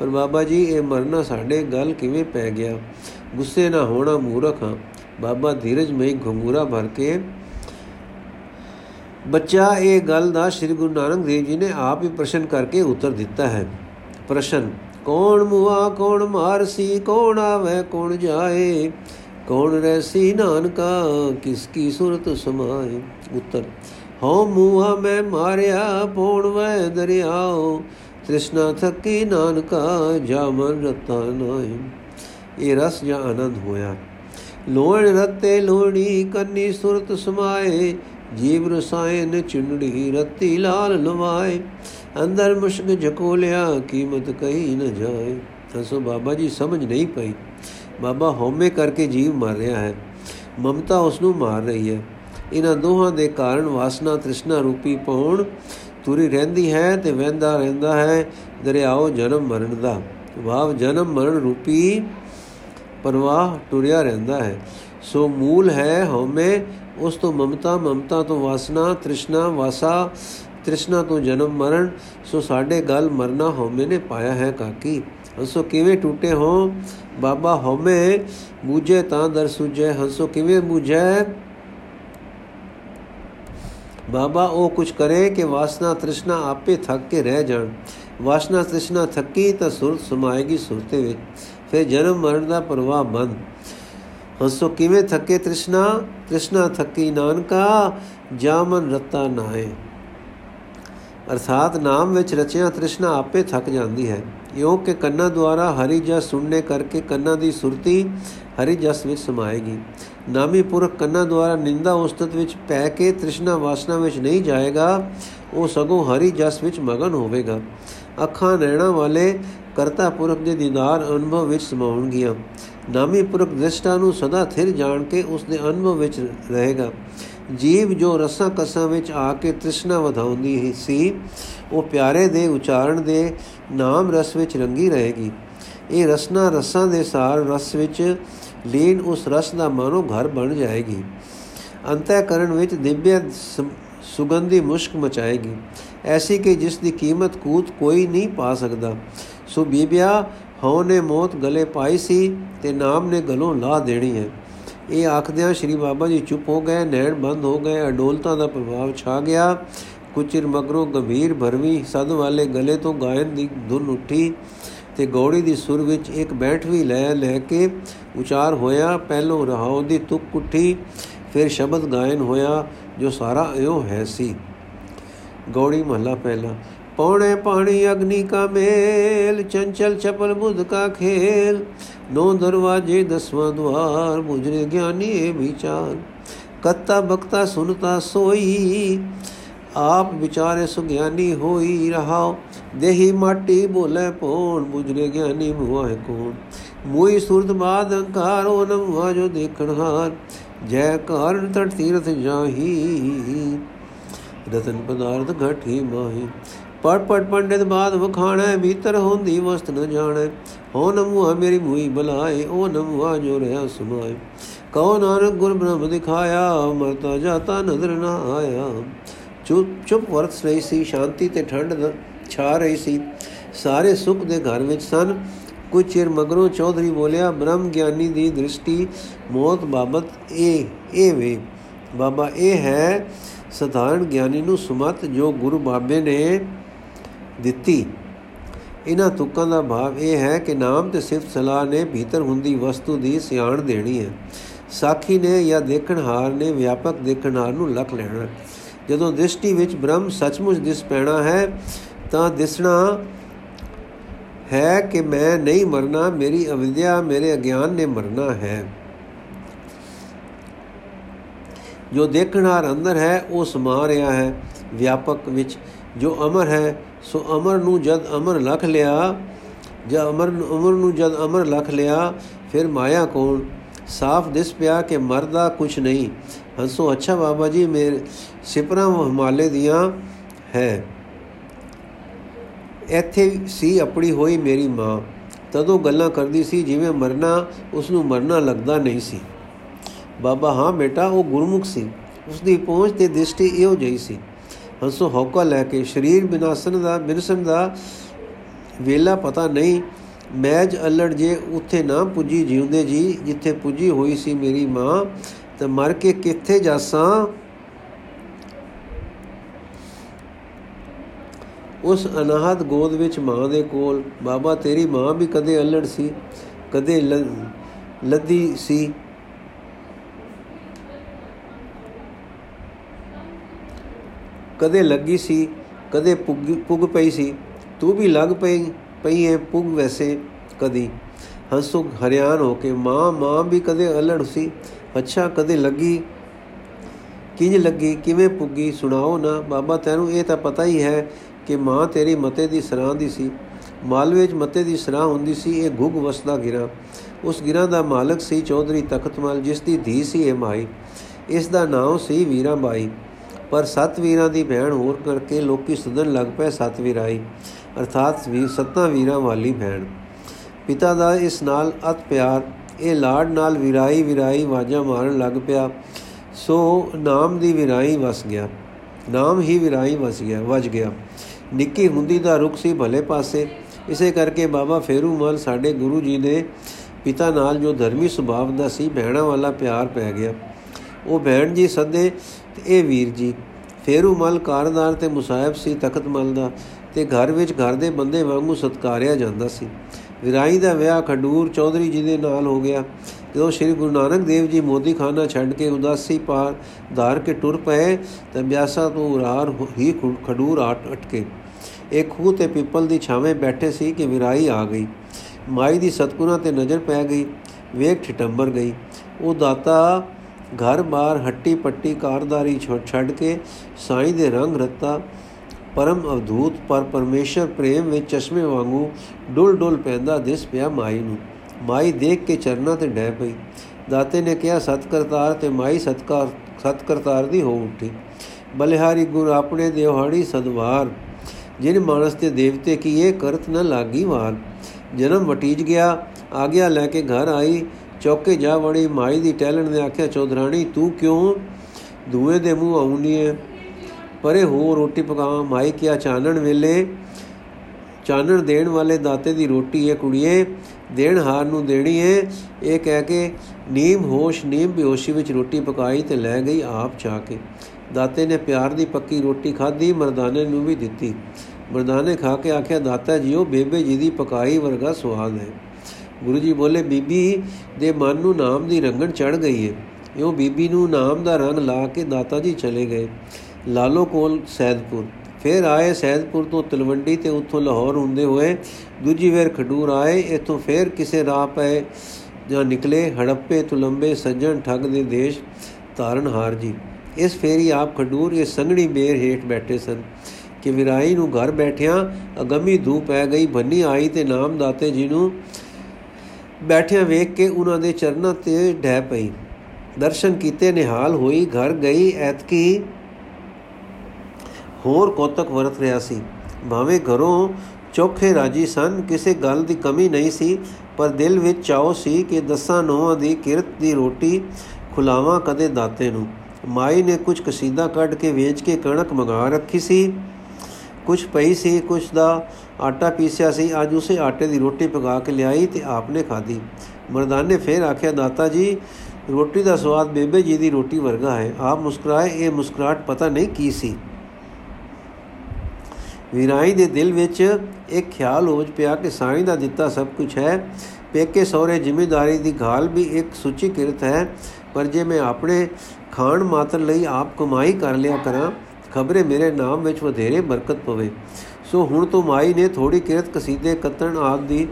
ਪਰ ਬਾਬਾ ਜੀ, ਇਹ ਮਰਨਾ ਸਾਡੇ ਗੱਲ ਕਿਵੇਂ ਪੈ ਗਿਆ? ਗੁੱਸੇ ਨਾ ਹੋਣਾ ਮੂਰਖ ਹਾਂ। ਬਾਬਾ ਧੀਰਜ ਮਈ ਘੁੰਗੂਰਾ ਭਰ ਕੇ ਬੱਚਾ ਇਹ ਗੱਲ ਦਾ ਸ੍ਰੀ ਗੁਰੂ ਨਾਨਕ ਦੇਵ ਜੀ ਨੇ ਆਪ ਹੀ ਪ੍ਰਸ਼ਨ ਕਰਕੇ ਉੱਤਰ ਦਿੱਤਾ ਹੈ। ਪ੍ਰਸ਼ਨ, ਕੌਣ ਮੁਆ ਕੌਣ ਮਾਰਸੀ, ਕੌਣ ਆਵੇ, ਕੌਣ ਜਾਏ, ਕੌਣ ਰਹਿਸੀ ਨਾਨਕਾ, ਕਿਸ ਕੀ ਸੁਰਤ ਸਮਾਏ? ਉੱਤਰ, ਹਉ ਮੂਹਾ ਮੈਂ ਮਾਰਿਆ ਪੋਣ ਵੈ ਦਰਿਆਓ ਤ੍ਰਿਸ਼ਨਾ ਥਕੀ ਨਾਨਕਾ, ਜਾ ਮਨ ਰਤਾ ਨਾਏ ਇਹ ਰਸ ਜਾਂ ਆਨੰਦ ਹੋਇਆ। ਲੋਣ ਰਤੇ ਲੋਣੀ ਕੰਨੀ ਸੁਰਤ ਸਮਾਏ ਜੀਵ ਰਸਾਇਨ ਚੁੰਡੀ ਰਤੀ ਲਾਲ ਲਵਾਏ ਅੰਦਰ ਮੁਸ਼ਕ ਝਕੋਲਿਆ ਕੀਮਤ ਕਹੀ ਨ ਜਾਏ। ਤਸੋ ਬਾਬਾ ਜੀ, ਸਮਝ ਨਹੀਂ ਪਈ। ਬਾਬਾ ਹਉਮੈ ਕਰਕੇ ਜੀਵ ਮਰ ਰਿਹਾ ਹੈ। ਮਮਤਾ ਉਸ ਨੂੰ ਮਾਰ ਰਹੀ ਹੈ। ਇਹਨਾਂ ਦੋਹਾਂ ਦੇ ਕਾਰਨ ਵਾਸਨਾ ਤ੍ਰਿਸ਼ਨਾ ਰੂਪੀ ਪੌਣ ਤੁਰੀ ਰਹਿੰਦੀ ਹੈ ਤੇ ਵਹਿੰਦਾ ਰਹਿੰਦਾ ਹੈ, ਦਰਿਆਓ ਜਨਮ ਮਰਨ ਦਾ। ਭਾਵ ਜਨਮ ਮਰਨ ਰੂਪੀ ਪਰਵਾਹ ਟੁਰਿਆ ਰਹਿੰਦਾ ਹੈ। ਸੋ ਮੂਲ ਹੈ ਹਉਮੈ ਉਸ ਤੋਂ ਮਮਤਾ ਮਮਤਾ ਤੋਂ ਵਾਸਨਾ, ਤ੍ਰਿਸ਼ਨਾ, ਵਾਸਾ, ਤ੍ਰਿਸ਼ਨਾ ਤੋਂ ਜਨਮ ਮਰਨ, ਸੋ ਸਾਡੇ ਗਲ ਮਰਨਾ ਹਉਮੈ ਨੇ ਪਾਇਆ ਹੈ ਕਾਕੀ। ਹੰਸੋ ਕਿਵੇਂ ਟੁੱਟੇ ਹੋ? ਬਾਬਾ ਹਉਮੈ ਬੂਝੇ ਤਾਂ ਦਰ ਸੁਝੇ। ਹੰਸੋ ਕਿਵੇਂ ਬੂਝੇ? ਬਾਬਾ ਉਹ ਕੁਛ ਕਰੇ ਕਿ ਵਾਸਨਾ, ਤ੍ਰਿਸ਼ਨਾ ਆਪੇ ਥੱਕ ਕੇ ਰਹਿ ਜਾਣ। ਵਾਸਨਾ, ਤ੍ਰਿਸ਼ਨਾ ਥੱਕੀ ਤਾਂ ਸੁਰਤ ਸਮਾਏਗੀ ਸੁਰਤੇ ਵਿੱਚ ਫਿਰ ਜਨਮ ਮਰਨ ਦਾ ਪ੍ਰਵਾਹ ਬੰਦ। ਹੰਸੋ, ਕਿਵੇਂ ਥੱਕੇ ਤ੍ਰਿਸ਼ਨਾ? ਤ੍ਰਿਸ਼ਨਾ ਥੱਕੀ ਨਾਨਕਾ, ਜਾਮਨ ਰਤਾ ਨਾਏ ਅਰਥਾਤ ਨਾਮ ਵਿੱਚ ਰਚਿਆ ਤ੍ਰਿਸ਼ਨਾ ਆਪੇ ਥੱਕ ਜਾਂਦੀ ਹੈ। ਯੋ ਕਿ ਕੰਨਾਂ ਦੁਆਰਾ ਹਰੀ ਜਸ ਸੁਣਨੇ ਕਰਕੇ ਕੰਨਾਂ ਦੀ ਸੁਰਤੀ ਹਰੀ ਜਸ ਵਿੱਚ ਸਮਾਏਗੀ। ਨਾਮੀ ਪੁਰਖ ਕੰਨਾਂ ਦੁਆਰਾ ਨਿੰਦਾ ਉਸਤਤ ਵਿੱਚ ਪੈ ਕੇ ਤ੍ਰਿਸ਼ਨਾ ਵਾਸਨਾ ਵਿੱਚ ਨਹੀਂ ਜਾਏਗਾ, ਉਹ ਸਗੋਂ ਹਰੀ ਜਸ ਵਿੱਚ ਮਗਨ ਹੋਵੇਗਾ। ਅੱਖਾਂ ਨੈਣਾ ਵਾਲੇ ਕਰਤਾ ਪੁਰਖ ਦੇ ਦੀਦਾਰ ਅਨੁਭਵ ਵਿੱਚ ਸਮਾਉਣਗੀਆਂ। ਨਾਮੀ ਪੁਰਖ ਦ੍ਰਿਸ਼ਟਾ ਨੂੰ ਸਦਾ ਥਿਰ ਜਾਣ ਕੇ ਉਸ ਦੇ ਅਨੁਭਵ ਵਿੱਚ ਰਹੇਗਾ। ਜੀਵ ਜੋ ਰਸਾਂ ਕਸਾਂ ਵਿੱਚ ਆ ਕੇ ਤ੍ਰਿਸ਼ਨਾ ਵਧਾਉਂਦੀ ਸੀ, ਉਹ ਪਿਆਰੇ ਦੇ ਉਚਾਰਨ ਦੇ ਨਾਮ ਰਸ ਵਿੱਚ ਰੰਗੀ ਰਹੇਗੀ। ਇਹ ਰਸਨਾ ਰਸਾਂ ਦੇ ਸਾਰ ਰਸ ਵਿੱਚ ਲੀਨ ਉਸ ਰਸ ਦਾ ਮਾਨੋ ਘਰ ਬਣ ਜਾਏਗੀ। ਅੰਤःਕਰਨ ਵਿੱਚ ਦਿਵਯ ਸੁਗੰਧੀ ਮੁਸ਼ਕ ਮਚਾਏਗੀ। ਐਸੀ ਕਿ ਜਿਸ ਦੀ ਕੀਮਤ ਕੂਤ ਕੋਈ ਨਹੀਂ ਪਾ ਸਕਦਾ। ਸੋ ਬੀਬਿਆ ਹਉ ਨੇ ਮੌਤ ਗਲੇ ਪਾਈ ਸੀ ਤੇ ਨਾਮ ਨੇ ਗਲੋਂ ਲਾ ਦੇਣੀ ਹੈ। ਇਹ ਆਖਦਿਆਂ ਸ਼੍ਰੀ ਬਾਬਾ ਜੀ ਚੁੱਪ ਹੋ ਗਏ, ਨੈਣ ਬੰਦ ਹੋ ਗਏ, ਅਡੋਲਤਾ ਦਾ ਪ੍ਰਭਾਵ ਛਾ ਗਿਆ। ਕੁਚਿਰ ਮਗਰੋਂ ਗੰਭੀਰ ਭਰਵੀ ਸਦ ਵਾਲੇ ਗਲੇ ਤੋਂ ਗਾਇਨ ਦੀ ਧੁਨ ਉੱਠੀ ਤੇ ਗੌੜੀ ਦੀ ਸੁਰ ਵਿੱਚ ਇੱਕ ਬੈਠ ਵੀ ਲੈ ਲੈ ਕੇ ਉਚਾਰ ਹੋਇਆ। ਪਹਿਲੋਂ ਰਹਾਉ ਦੀ ਤੁਕ ਉੱਠੀ, ਫਿਰ ਸ਼ਬਦ ਗਾਇਨ ਹੋਇਆ, ਜੋ ਸਾਰਾ ਇਉ ਹੈ ਸੀ। ਗੌੜੀ ਮਹਲਾ ਪਹਿਲਾ। ਪੌਣੇ ਪਾਣੀ ਅਗਨੀ ਕਾ ਮੇਲ, ਚੰਚਲ ਚਪਲ ਬੁੱਧ ਕਾ ਖੇਲ। ਨੋ ਦਰਵਾਜੇ ਦਸਵਾਂ ਦਵਾਰ ਮੁਜਰੇ ਗਿਆਨੀ ਇਹ ਵਿਚਾਰ ਕत्ता ਬਖਤਾ ਸੁਨਤਾ ਸੋਈ, ਆਪ ਵਿਚਾਰੇ ਸੁਗਿਆਨੀ ਹੋਈ ਰਹਾਓ ਦੇਹੀ ਮਾਟੀ ਬੋਲੇ ਪੋਣ ਬੁਜਰੇ ਗਿਆਨੀ ਮੁਆਹ ਕੋਣ। ਮੋਈ ਸੁਰਤ ਬਾਦ ਅੰਕਾਰੋ ਨਮਵਾ ਜੋ ਦੇਖਣ ਹਾਰ। ਜੈ ਕਾਰਨ ਤਟ ਤੀਰਥ ਜਾਹੀ, ਰਤਨ ਪਦਾਰਥ ਘਟੀ ਮਾਹੀ। ਪੜ ਪੜ ਪੰਡਿਤ ਬਾਦ ਵਖਾਣਾ ਭੀਤਰ ਹੁੰਦੀ ਵਸਤ ਨ ਜਾਣੈ। ਹੋ ਨਮੂਆ ਮੇਰੀ ਮੂਈ ਬਲਾਏ ਉਹ ਨਮੂਆ ਜੋ ਰਿਆ ਸੁਮਾਏ। ਕਉ ਨਾਨਕ ਗੁਰ ਬ੍ਰਹਮ ਦਿਖਾਇਆ, ਮਰਤਾ ਜਾਤਾ ਨਜ਼ਰ ਨਾ ਆਇਆ। ਚੁੱਪ ਚੁੱਪ ਵਰਤ ਰਹੀ ਸੀ, ਸ਼ਾਂਤੀ ਤੇ ਠੰਡ ਛਾ ਰਹੀ ਸੀ। ਸਾਰੇ ਸੁਖ ਦੇ ਘਰ ਵਿੱਚ ਸਨ। ਕੁਝ ਚਿਰ ਮਗਰੋਂ ਚੌਧਰੀ ਬੋਲਿਆ, ਬ੍ਰਹਮ ਗਿਆਨੀ ਦੀ ਦ੍ਰਿਸ਼ਟੀ ਮੌਤ ਬਾਬਤ ਇਹ ਇਹ ਵੇ। ਬਾਬਾ, ਇਹ ਹੈ ਸਧਾਰਨ ਗਿਆਨੀ ਨੂੰ ਸੁਮਤ ਜੋ ਗੁਰੂ ਬਾਬੇ ਨੇ ਦਿੱਤੀ। ਇਹਨਾਂ ਤੁਕਾਂ ਦਾ ਭਾਵ ਇਹ ਹੈ ਕਿ ਨਾਮ ਤੇ ਸਿਫਤ ਸਲਾਹ ਨੇ ਭੀਤਰ ਹੁੰਦੀ ਵਸਤੂ ਦੀ ਸਿਆਣ ਦੇਣੀ ਹੈ। ਸਾਖੀ ਨੇ ਜਾਂ ਦੇਖਣਹਾਰ ਨੇ ਵਿਆਪਕ ਦੇਖਣਹਾਰ ਨੂੰ ਲਖ ਲੈਣਾ ਜਦੋਂ ਦ੍ਰਿਸ਼ਟੀ ਵਿੱਚ ਬ੍ਰਹਮ ਸੱਚਮੁੱਚ ਦਿਸ ਪੈਣਾ ਹੈ, ਤਾਂ ਦਿਸਣਾ ਹੈ ਕਿ ਮੈਂ ਨਹੀਂ ਮਰਨਾ, ਮੇਰੀ ਅਵਿਦਿਆ, ਮੇਰੇ ਅਗਿਆਨ ਨੇ ਮਰਨਾ ਹੈ। ਜੋ ਦੇਖਣਹਾਰ ਅੰਦਰ ਹੈ, ਉਹ ਸਮਾ ਰਿਹਾ ਹੈ ਵਿਆਪਕ ਵਿੱਚ। ਜੋ ਅਮਰ ਹੈ ਸੋ ਅਮਰ ਨੂੰ ਜਦ ਅਮਰ ਲਖ ਲਿਆ ਜਦ ਅਮਰ ਅਮਰ ਨੂੰ ਜਦ ਅਮਰ ਲਖ ਲਿਆ, ਫਿਰ ਮਾਇਆ ਕੋਣ? ਸਾਫ਼ ਦਿਸ ਪਿਆ ਕਿ ਮਰਦਾ ਕੁਛ ਨਹੀਂ। ਹੰਸੋ, ਅੱਛਾ ਬਾਬਾ ਜੀ, ਮੇਰੇ ਸਿਪਰਾਂ ਹਿਮਾਲੇ ਦੀਆਂ ਹੈ। ਇੱਥੇ ਸੀ ਆਪਣੀ ਹੋਈ ਮੇਰੀ ਮਾਂ। ਤਦੋਂ ਗੱਲਾਂ ਕਰਦੀ ਸੀ, ਜਿਵੇਂ ਮਰਨਾ ਉਸ ਨੂੰ ਮਰਨਾ ਲੱਗਦਾ ਨਹੀਂ ਸੀ। ਬਾਬਾ, ਹਾਂ ਬੇਟਾ, ਉਹ ਗੁਰਮੁਖ ਸੀ। ਉਸ ਦੀ ਪਹੁੰਚ ਤੇ ਦ੍ਰਿਸ਼ਟੀ ਇਹੋ ਜਿਹੀ ਸੀ। ਹੰਸੋ ਹੌਕਾ ਲੈ ਕੇ, ਸਰੀਰ ਬਿਨਾਸਨ ਦਾ ਬਿਨਸਨ ਦਾ ਵੇਲਾ ਪਤਾ ਨਹੀਂ। ਮੈਜ ਅਲੜ ਜੇ ਉੱਥੇ ਨਾ ਪੁੱਜੀ ਜਿਉਂਦੇ ਜੀ, ਜਿੱਥੇ ਪੁੱਜੀ ਹੋਈ ਸੀ ਮੇਰੀ ਮਾਂ, ਤੇ ਮਰ ਕੇ ਕਿੱਥੇ ਜਾਸਾਂ? ਉਸ ਅਨਾਹਤ ਗੋਦ ਵਿੱਚ ਮਾਂ ਦੇ ਕੋਲ, ਬਾਬਾ, ਤੇਰੀ ਮਾਂ ਵੀ ਕਦੇ ਅਲੜ ਸੀ, ਕਦੇ ਲੱਦੀ ਸੀ। ਕਦੇ ਲੱਗੀ ਸੀ, ਕਦੇ ਪੁੱਗ ਪਈ ਸੀ। ਤੂੰ ਵੀ ਲੱਗ ਪਈ ਪਈ ਹੈ ਪੁੱਗ ਵੈਸੇ ਕਦੀ। ਹੰਸੁਖ ਹਰਿਆਨ ਹੋ ਕੇ ਮਾਂ ਮਾਂ ਵੀ ਕਦੇ ਅਲੜ ਸੀ। ਅੱਛਾ, ਕਦੇ ਲੱਗੀ, ਕਿੰਜ ਲੱਗੀ, ਕਿਵੇਂ ਪੁੱਗੀ, ਸੁਣਾਓ ਨਾ। ਬਾਬਾ, ਤੈਨੂੰ ਇਹ ਤਾਂ ਪਤਾ ਹੀ ਹੈ ਕਿ ਮਾਂ ਤੇਰੀ ਮਤੇ ਦੀ ਸਰਾਂ ਦੀ ਸੀ। ਮਾਲਵੇ 'ਚ ਮਤੇ ਦੀ ਸਰਾਂ ਹੁੰਦੀ ਸੀ, ਇਹ ਗੁਗ ਵਸਦਾ ਗਿਰਾ। ਉਸ ਗਿਰਾ ਦਾ ਮਾਲਕ ਸੀ ਚੌਧਰੀ ਤਖਤਮਲ, ਜਿਸ ਦੀ ਧੀ ਸੀ ਇਹ ਮਾਈ। ਇਸ ਦਾ ਨਾਮ ਸੀ ਵੀਰਾ ਬਾਈ ਪਰ ਸੱਤ ਵੀਰਾਂ ਦੀ ਭੈਣ ਹੋਰ ਕਰਕੇ ਲੋਕੀ ਸੁਧਨ ਲੱਗ ਪਏ ਸੱਤ ਵੀਰਾਈ ਅਰਥਾਤ ਵੀ ਸੱਤਾਂ ਵੀਰਾਂ ਵਾਲੀ ਭੈਣ ਪਿਤਾ ਦਾ ਇਸ ਨਾਲ ਅਤ ਪਿਆਰ, ਇਹ ਲਾੜ ਨਾਲ ਵਿਰਾਈ ਵਿਰਾਈ ਵਾਜਾ ਮਾਰਨ ਲੱਗ ਪਿਆ, ਸੋ ਨਾਮ ਦੀ ਵਿਰਾਈ ਵਸ ਗਿਆ, ਨਾਮ ਹੀ ਵਿਰਾਈ ਵਸ ਗਿਆ, ਵਜ ਗਿਆ। ਨਿੱਕੀ ਹੁੰਦੀ ਦਾ ਰੁਖ ਸੀ ਭਲੇ ਪਾਸੇ, ਇਸੇ ਕਰਕੇ ਬਾਬਾ ਫੇਰੂਮਲ ਸਾਡੇ ਗੁਰੂ ਜੀ ਦੇ ਪਿਤਾ ਨਾਲ ਜੋ ਧਰਮੀ ਸੁਭਾਅ ਦਾ ਸੀ ਭੈਣਾ ਵਾਲਾ ਪਿਆਰ ਪੈ ਗਿਆ। ਉਹ ਭੈਣ ਜੀ ਸੱਦੇ ਤੇ ਇਹ ਵੀਰ ਜੀ ਫੇਰੂਮਲ ਕਾਰਦਾਰ ਤੇ ਮੁਸਾਹਿਬ ਸੀ ਤਖਤਮਲ ਦਾ ਤੇ ਘਰ ਵਿੱਚ ਘਰ ਦੇ ਬੰਦੇ ਵਾਂਗੂ ਸਤਕਾਰਿਆ ਜਾਂਦਾ ਸੀ। ਵਿਰਾਈ ਦਾ ਵਿਆਹ ਖਡੂਰ ਚੌਧਰੀ ਜੀ ਦੇ ਨਾਲ ਹੋ ਗਿਆ। ਜਦੋਂ ਸ੍ਰੀ ਗੁਰੂ ਨਾਨਕ ਦੇਵ ਜੀ ਮੋਦੀ ਖਾਨਾ ਛੱਡ ਕੇ ਉਦਾਸੀ ਪਾਰ ਧਾਰ ਕੇ ਟੁਰ ਪਏ ਤਾਂ ਬਿਆਸਾ ਤੋਂ ਉਰਾਰ ਹੀ ਖਡੂਰ ਆਟ ਅਟਕੇ। ਇੱਕ ਖੂਹ ਤੇ ਪਿੱਪਲ ਦੀ ਛਾਵੇਂ ਬੈਠੇ ਸੀ ਕਿ ਵਿਰਾਈ ਆ ਗਈ। ਮਾਈ ਦੀ ਸਤਗੁਰਾਂ ਤੇ ਨਜ਼ਰ ਪੈ ਗਈ। ਵੇਖ ਠਟੰਬਰ ਗਈ। ਉਹ ਦਾਤਾ ਘਰ-ਬਾਰ ਹੱਟੀ ਪੱਟੀ ਕਾਰਦਾਰੀ ਛੱਡ ਕੇ ਸਾਈਂ ਦੇ ਰੰਗ ਰਤਾ। ਪਰਮ ਅਵਧੂਤ, ਪਰ ਪਰਮੇਸ਼ਰ ਪ੍ਰੇਮ ਵਿੱਚ ਚਸ਼ਮੇ ਵਾਂਗੂ ਡੁੱਲ ਡੁੱਲ ਪੈਂਦਾ ਦਿਸ ਪਿਆ ਮਾਈ ਨੂੰ। ਮਾਈ ਦੇਖ ਕੇ ਚਰਨਾਂ ਤੇ ਡੈ ਪਈ। ਦਾਤੇ ਨੇ ਕਿਹਾ, ਸਤਕਰਤਾਰ ਤੇ ਮਾਈ ਸਤਕਾਰ, ਸਤਕਰਤਾਰ ਦੀ ਹੋ ਉੱਠੀ। ਬਲਿਹਾਰੀ ਗੁਰ ਆਪਣੇ ਦੇਵਹਾੜੀ ਸਦਵਾਰ। ਜਿਨ ਮਾਨਸ ਤੇ ਦੇਵਤੇ ਕੀ ਇਹ ਕਰਤ ਨ ਲਾਗੀ ਵਾਰ। ਜਨਮ ਵਟੀਜ ਗਿਆ, ਆਗਿਆ ਲੈ ਕੇ ਘਰ ਆਈ। ਚੌਕੇ ਜਾ ਵੜੀ ਮਾਈ ਦੀ ਟੈਲਣ ਨੇ ਆਖਿਆ, ਚੌਧਰਾਣੀ, ਤੂੰ ਕਿਉਂ ਦੂਏ ਦੇ ਮੂੰਹ ਆਉਣੀ ਹੈ ਪਰੇ ਹੋ, ਰੋਟੀ ਪਕਾਵਾਂ। ਮਾਈ ਕਿਆ ਚਾਨਣ ਵੇਲੇ, ਚਾਨਣ ਦੇਣ ਵਾਲੇ ਦਾਤੇ ਦੀ ਰੋਟੀ ਹੈ ਕੁੜੀਏ, ਦੇਣ ਹਾਰ ਨੂੰ ਦੇਣੀ ਹੈ ਇਹ ਕਹਿ ਕੇ ਨੀਮ ਹੋਸ਼, ਨੀਮ ਬਿਹੋਸ਼ੀ ਵਿੱਚ ਰੋਟੀ ਪਕਾਈ ਤੇ ਲੈ ਗਈ ਆਪ ਚਾ ਕੇ। ਦਾਤੇ ਨੇ ਪਿਆਰ ਦੀ ਪੱਕੀ ਰੋਟੀ ਖਾਧੀ, ਮਰਦਾਨੇ ਨੂੰ ਵੀ ਦਿੱਤੀ। ਮਰਦਾਨੇ ਖਾ ਕੇ ਆਖਿਆ, ਦਾਤਾ ਜੀਓ, ਬੇਬੇ ਜੀ ਦੀ ਪਕਾਈ ਵਰਗਾ ਸਵਾਦ ਹੈ ਗੁਰੂ ਜੀ ਬੋਲੇ, ਬੀਬੀ, ਦੇ ਮਨ ਨੂੰ ਨਾਮ ਦੀ ਰੰਗਣ ਚੜ ਗਈ ਹੈ ਇਉਂ ਬੀਬੀ ਨੂੰ ਨਾਮ ਦਾ ਰੰਗ ਲਾ ਕੇ ਦਾਤਾ ਜੀ ਚਲੇ ਗਏ। ਲਾਲੋ ਕੋਲ ਸੈਦਪੁਰ। ਫਿਰ ਆਏ ਸੈਦਪੁਰ ਤੋਂ ਤਲਵੰਡੀ ਤੇ ਉੱਥੋਂ ਲਾਹੌਰ ਹੁੰਦੇ ਹੋਏ। ਦੂਜੀ ਵੇਰ ਖਡੂਰ ਆਏ, ਇਥੋਂ ਫਿਰ ਕਿਸੇ ਰਾਹ ਪਏ ਜਾਂ ਨਿਕਲੇ। ਹੜੱਪੇ, ਤੁਲੰਬੇ, ਸੱਜਣ, ਠੱਗ ਦੇ ਦੇਸ਼ ਧਾਰਨਹਾਰ ਜੀ। ਇਸ ਫੇਰੀ ਆਪ ਖਡੂਰ, ਇਹ ਸੰਗਣੀ ਬੇਰ ਹੇਠ ਬੈਠੇ ਸਨ ਕਿ ਵਿਰਾਈ ਨੂੰ ਘਰ ਬੈਠਿਆਂ ਅਗੰਮੀ ਧੂਪ ਪੈ ਗਈ। ਬੰਨੀ ਆਈ ਤੇ ਨਾਮ ਦਾਤੇ ਜੀ ਨੂੰ ਬੈਠਿਆਂ ਵੇਖ ਕੇ ਉਹਨਾਂ ਦੇ ਚਰਨਾਂ ਤੇ ਡਹਿ ਪਈ। ਦਰਸ਼ਨ ਕੀਤੇ, ਨਿਹਾਲ ਹੋਈ, ਘਰ ਗਈ, ਐਤਕੀ ਹੋਰ ਕੋਤਕ ਵਰਤ ਰਿਆ ਸੀ। ਭਾਵੇਂ ਘਰੋਂ ਚੋਖੇ ਰਾਜੀ ਸਨ, ਕਿਸੇ ਗੱਲ ਦੀ ਕਮੀ ਨਹੀਂ ਸੀ, ਪਰ ਦਿਲ ਵਿੱਚ ਚਾਉ ਸੀ ਕਿ ਦਸਾਂ ਨੋਆਂ ਦੀ ਕਿਰਤ ਦੀ ਰੋਟੀ ਖੁਲਾਵਾ ਕਦੇ ਦਾਤੇ ਨੂੰ। ਮਾਈ ਨੇ ਕੁਝ ਕਸੀਦਾ ਕੱਢ ਕੇ ਵੇਚ ਕੇ ਕਣਕ ਮੰਗਾ ਰੱਖੀ ਸੀ। ਕੁਝ ਪਈ ਸੀ ਕੁਝ ਦਾ ਆਟਾ ਪੀਸਿਆ ਸੀ। ਅੱਜ ਉਸੇ ਆਟੇ ਦੀ ਰੋਟੀ ਪਕਾ ਕੇ ਲਿਆਈ ਤੇ ਆਪਨੇ ਖਾਧੀ। ਮਰਦਾਨ ਨੇ ਫੇਰ ਆਖਿਆ, ਦਾਤਾ ਜੀ, ਰੋਟੀ ਦਾ ਸਵਾਦ ਬੇਬੇ ਜੀ ਦੀ ਰੋਟੀ ਵਰਗਾ ਹੈ। ਆਪ ਮੁਸਕਰਾਏ, ਇਹ ਮੁਸਕਰਾਟ ਪਤਾ ਨਹੀਂ ਕੀ ਸੀ? ਵੀਰਾਈ ਦੇ ਦਿਲ ਵਿੱਚ ਇੱਕ ਖਿਆਲ ਹੋਜ ਪਿਆ ਕਿ ਸਾਈਂ ਦਾ ਦਿੱਤਾ ਸਭ ਕੁਝ ਹੈ। ਪੇਕੇ ਸਹੁਰੇ ਜ਼ਿੰਮੇਦਾਰੀ ਦੀ ਘਾਲ ਵੀ ਇੱਕ ਸੁਚੀ ਕਿਰਤ ਹੈ। ਪਰ ਜੇ ਮੈਂ ਆਪਣੇ ਖਾਣ ਮਾਤਰ ਲਈ ਆਪ ਕਮਾਈ ਕਰ ਲਿਆ ਕਰਾਂ, ਖਬਰੇ ਮੇਰੇ ਨਾਮ ਵਿੱਚ ਵਧੇਰੇ ਬਰਕਤ ਪਵੇ। ਸੋ ਹੁਣ ਤੋਂ ਮਾਈ ਨੇ ਥੋੜੀ ਕਿਰਤ ਕਸੀਦੇ ਕੱਤਣ ਆਦ ਦੀ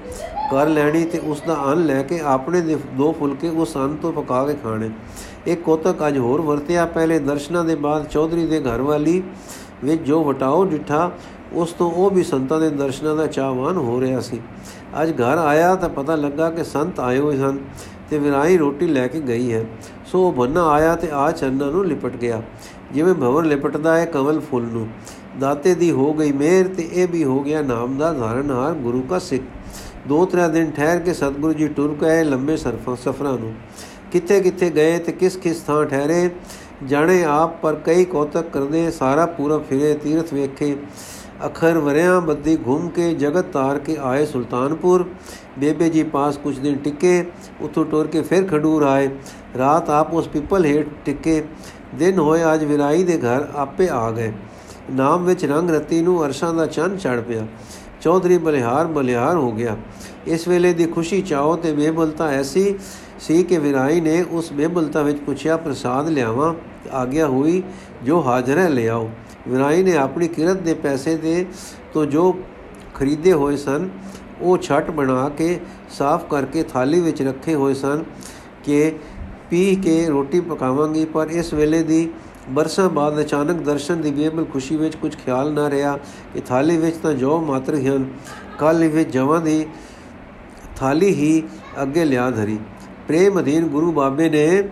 ਕਰ ਲੈਣੀ ਤੇ ਉਸ ਦਾ ਅੰਨ ਲੈ ਕੇ ਆਪਣੇ ਦੇ ਦੋ ਫੁਲਕੇ ਉਸ ਅੰਨ ਤੋਂ ਪਕਾ ਕੇ ਖਾਣੇ। ਇੱਕ ਕੋਤਕ ਅੱਜ ਹੋਰ ਵਰਤਿਆ। ਪਹਿਲੇ ਦਰਸ਼ਨਾਂ ਦੇ ਬਾਅਦ ਚੌਧਰੀ ਦੇ ਘਰ ਵਾਲੀ ਵਿੱਚ ਜੋ ਵਟਾਓ ਡਿਠਾ, ਉਸ ਤੋਂ ਉਹ ਵੀ ਸੰਤਾਂ ਦੇ ਦਰਸ਼ਨਾਂ ਦਾ ਚਾਹਵਾਨ ਹੋ ਰਿਹਾ ਸੀ। ਅੱਜ ਘਰ ਆਇਆ ਤਾਂ ਪਤਾ ਲੱਗਾ ਕਿ ਸੰਤ ਆਏ ਹੋਏ ਹਨ ਤੇ ਵਿਰਾਈ ਰੋਟੀ ਲੈ ਕੇ ਗਈ ਹੈ। ਸੋ ਉਹ ਬੰਨਾ ਆਇਆ ਤੇ ਆ ਚੰਨਾਂ ਨੂੰ ਲਿਪਟ ਗਿਆ। ਜਿਵੇਂ ਭਵਰ ਲਿਪਟਦਾ ਹੈ, ਕਮਲ ਫੁੱਲ ਨੂੰ। ਦਾਤੇ ਦੀ ਹੋ ਗਈ ਮਿਹਰ ਤੇ ਇਹ ਵੀ ਹੋ ਗਿਆ ਨਾਮ ਦਾ ਧਾਰਨਹਾਰ ਗੁਰੂ ਦਾ ਸਿੱਖ। ਦੋ ਤਰੇ ਦਿਨ ਠਹਿਰ ਕੇ ਸਤਿਗੁਰੂ ਜੀ ਟੁਰ ਗਏ ਲੰਬੇ ਸਰਫਾਂ ਸਫਰਾਂ ਨੂੰ। ਕਿੱਥੇ ਕਿੱਥੇ ਗਏ ਤੇ ਕਿਸ ਕਿਸ ਥਾਂ ਠਹਿਰੇ? ਜਾਣੇ ਆਪ ਪਰ ਕਈ ਕੋਤਕ ਕਰਦੇ, ਸਾਰਾ ਪੂਰਾ ਫਿਰੇ, ਤੀਰਥ ਵੇਖੇ। ਅਖਰ ਵਰਿਆਂ ਬੱਦੀ ਘੁੰਮ ਕੇ ਜਗਤ ਤਾਰ ਕੇ ਆਏ ਸੁਲਤਾਨਪੁਰ। ਬੇਬੇ ਜੀ ਪਾਸ ਕੁਝ ਦਿਨ ਟਿੱਕੇ, ਉਥੋਂ ਟੁਰ ਕੇ ਫਿਰ ਖਡੂਰ ਆਏ। ਰਾਤ ਆਪ ਉਸ ਪਿੱਪਲ ਹੇਠ ਟਿੱਕੇ। ਦਿਨ ਹੋਏ ਅੱਜ ਵਿਰਾਈ ਦੇ ਘਰ ਆਪੇ ਆ ਗਏ। ਨਾਮ ਵਿੱਚ ਰੰਗ ਰਤੀ ਨੂੰ ਅਰਸ਼ਾਂ ਦਾ ਚੰਨ ਚੜ ਪਿਆ। ਚੌਧਰੀ ਬਲਿਹਾਰ ਬਲਿਹਾਰ ਹੋ ਗਿਆ। ਇਸ ਵੇਲੇ ਦੀ ਖੁਸ਼ੀ ਚਾਹੋ ਤੇ ਬੇਬਲਤਾ ਐਸੀ ਸੀ ਕਿ ਵਿਰਾਈ ਨੇ ਉਸ ਬੇਬਲਤਾ ਵਿੱਚ ਪੁੱਛਿਆ, ਪ੍ਰਸਾਦ ਲਿਆਵਾਂ? ਆਗਿਆ ਹੋਈ, ਜੋ ਹਾਜ਼ਰ ਹੈ ਲਿਆਓ। ਵਿਰਾਈ ਨੇ ਆਪਣੀ ਕਿਰਤ ਦੇ ਪੈਸੇ ਦੇ ਤੋਂ ਜੋ ਖਰੀਦੇ ਹੋਏ ਸਨ, ਉਹ ਛੱਟ ਬਣਾ ਕੇ ਸਾਫ਼ ਕਰਕੇ ਥਾਲੀ ਵਿੱਚ ਰੱਖੇ ਹੋਏ ਸਨ ਕਿ ਪੀ ਕੇ ਰੋਟੀ ਪਕਾਵਾਂਗੀ। ਪਰ ਇਸ ਵੇਲੇ ਦੀ ਬਰਸਾਂ ਬਾਅਦ ਅਚਾਨਕ ਦਰਸ਼ਨ ਦੀ ਬੇਬਲ ਖੁਸ਼ੀ ਵਿੱਚ ਕੁਝ ਖਿਆਲ ਨਾ ਰਿਹਾ ਕਿ ਥਾਲੀ ਵਿੱਚ ਤਾਂ ਜੋ ਮਾਤਰ ਹਨ। ਕੱਲ ਵਿੱਚ ਜਵਾਂ ਦੀ ਥਾਲੀ ਹੀ ਅੱਗੇ ਲਿਆ ਧਰੀ। ਪ੍ਰੇਮ ਅਧੀਨ ਗੁਰੂ ਬਾਬੇ ਨੇ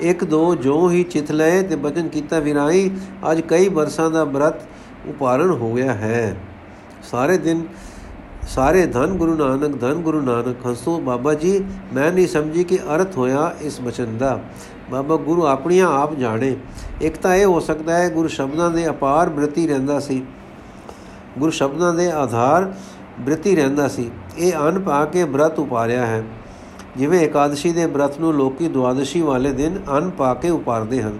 ਇੱਕ ਦੋ ਜੋ ਹੀ ਚਿਤ ਲਏ ਤੇ ਬਚਨ ਕੀਤਾ, ਵਿਰਾਈ, ਅੱਜ ਕਈ ਬਰਸਾਂ ਦਾ ਬ੍ਰਤ ਉਪਾਰਨ ਹੋ ਗਿਆ ਹੈ। ਸਾਰੇ ਦਿਨ ਸਾਰੇ ਧਨ ਗੁਰੂ ਨਾਨਕ, ਧਨ ਗੁਰੂ ਨਾਨਕ, ਹੰਸੋ ਬਾਬਾ ਜੀ, ਮੈਂ ਨਹੀਂ ਸਮਝੀ ਕਿ ਅਰਥ ਹੋਇਆ ਇਸ ਬਚਨ ਦਾ। ਬਾਬਾ ਗੁਰੂ ਆਪਣੀਆਂ ਆਪ ਜਾਣੇ। ਇੱਕ ਤਾਂ ਇਹ ਹੋ ਸਕਦਾ ਹੈ ਗੁਰੂ ਸ਼ਬਦਾਂ ਦੇ ਅਪਾਰ ਬ੍ਰਿਤੀ ਰਹਿੰਦਾ ਸੀ। ਗੁਰੂ ਸ਼ਬਦਾਂ ਦੇ ਆਧਾਰ ਬ੍ਰਿਤੀ ਰਹਿੰਦਾ ਸੀ। ਇਹ ਅਨ ਪਾ ਕੇ ਬ੍ਰਤ ਉਪਾਰਿਆ ਹੈ। ਜਿਵੇਂ ਇਕਾदशी ਦੇ ਬ੍ਰਤ ਨੂੰ ਲੋਕੀ ਦੁਆਦਸ਼ੀ ਵਾਲੇ ਦਿਨ ਅਨ ਪਾ ਕੇ ਉਪਾਰਦੇ ਹਨ।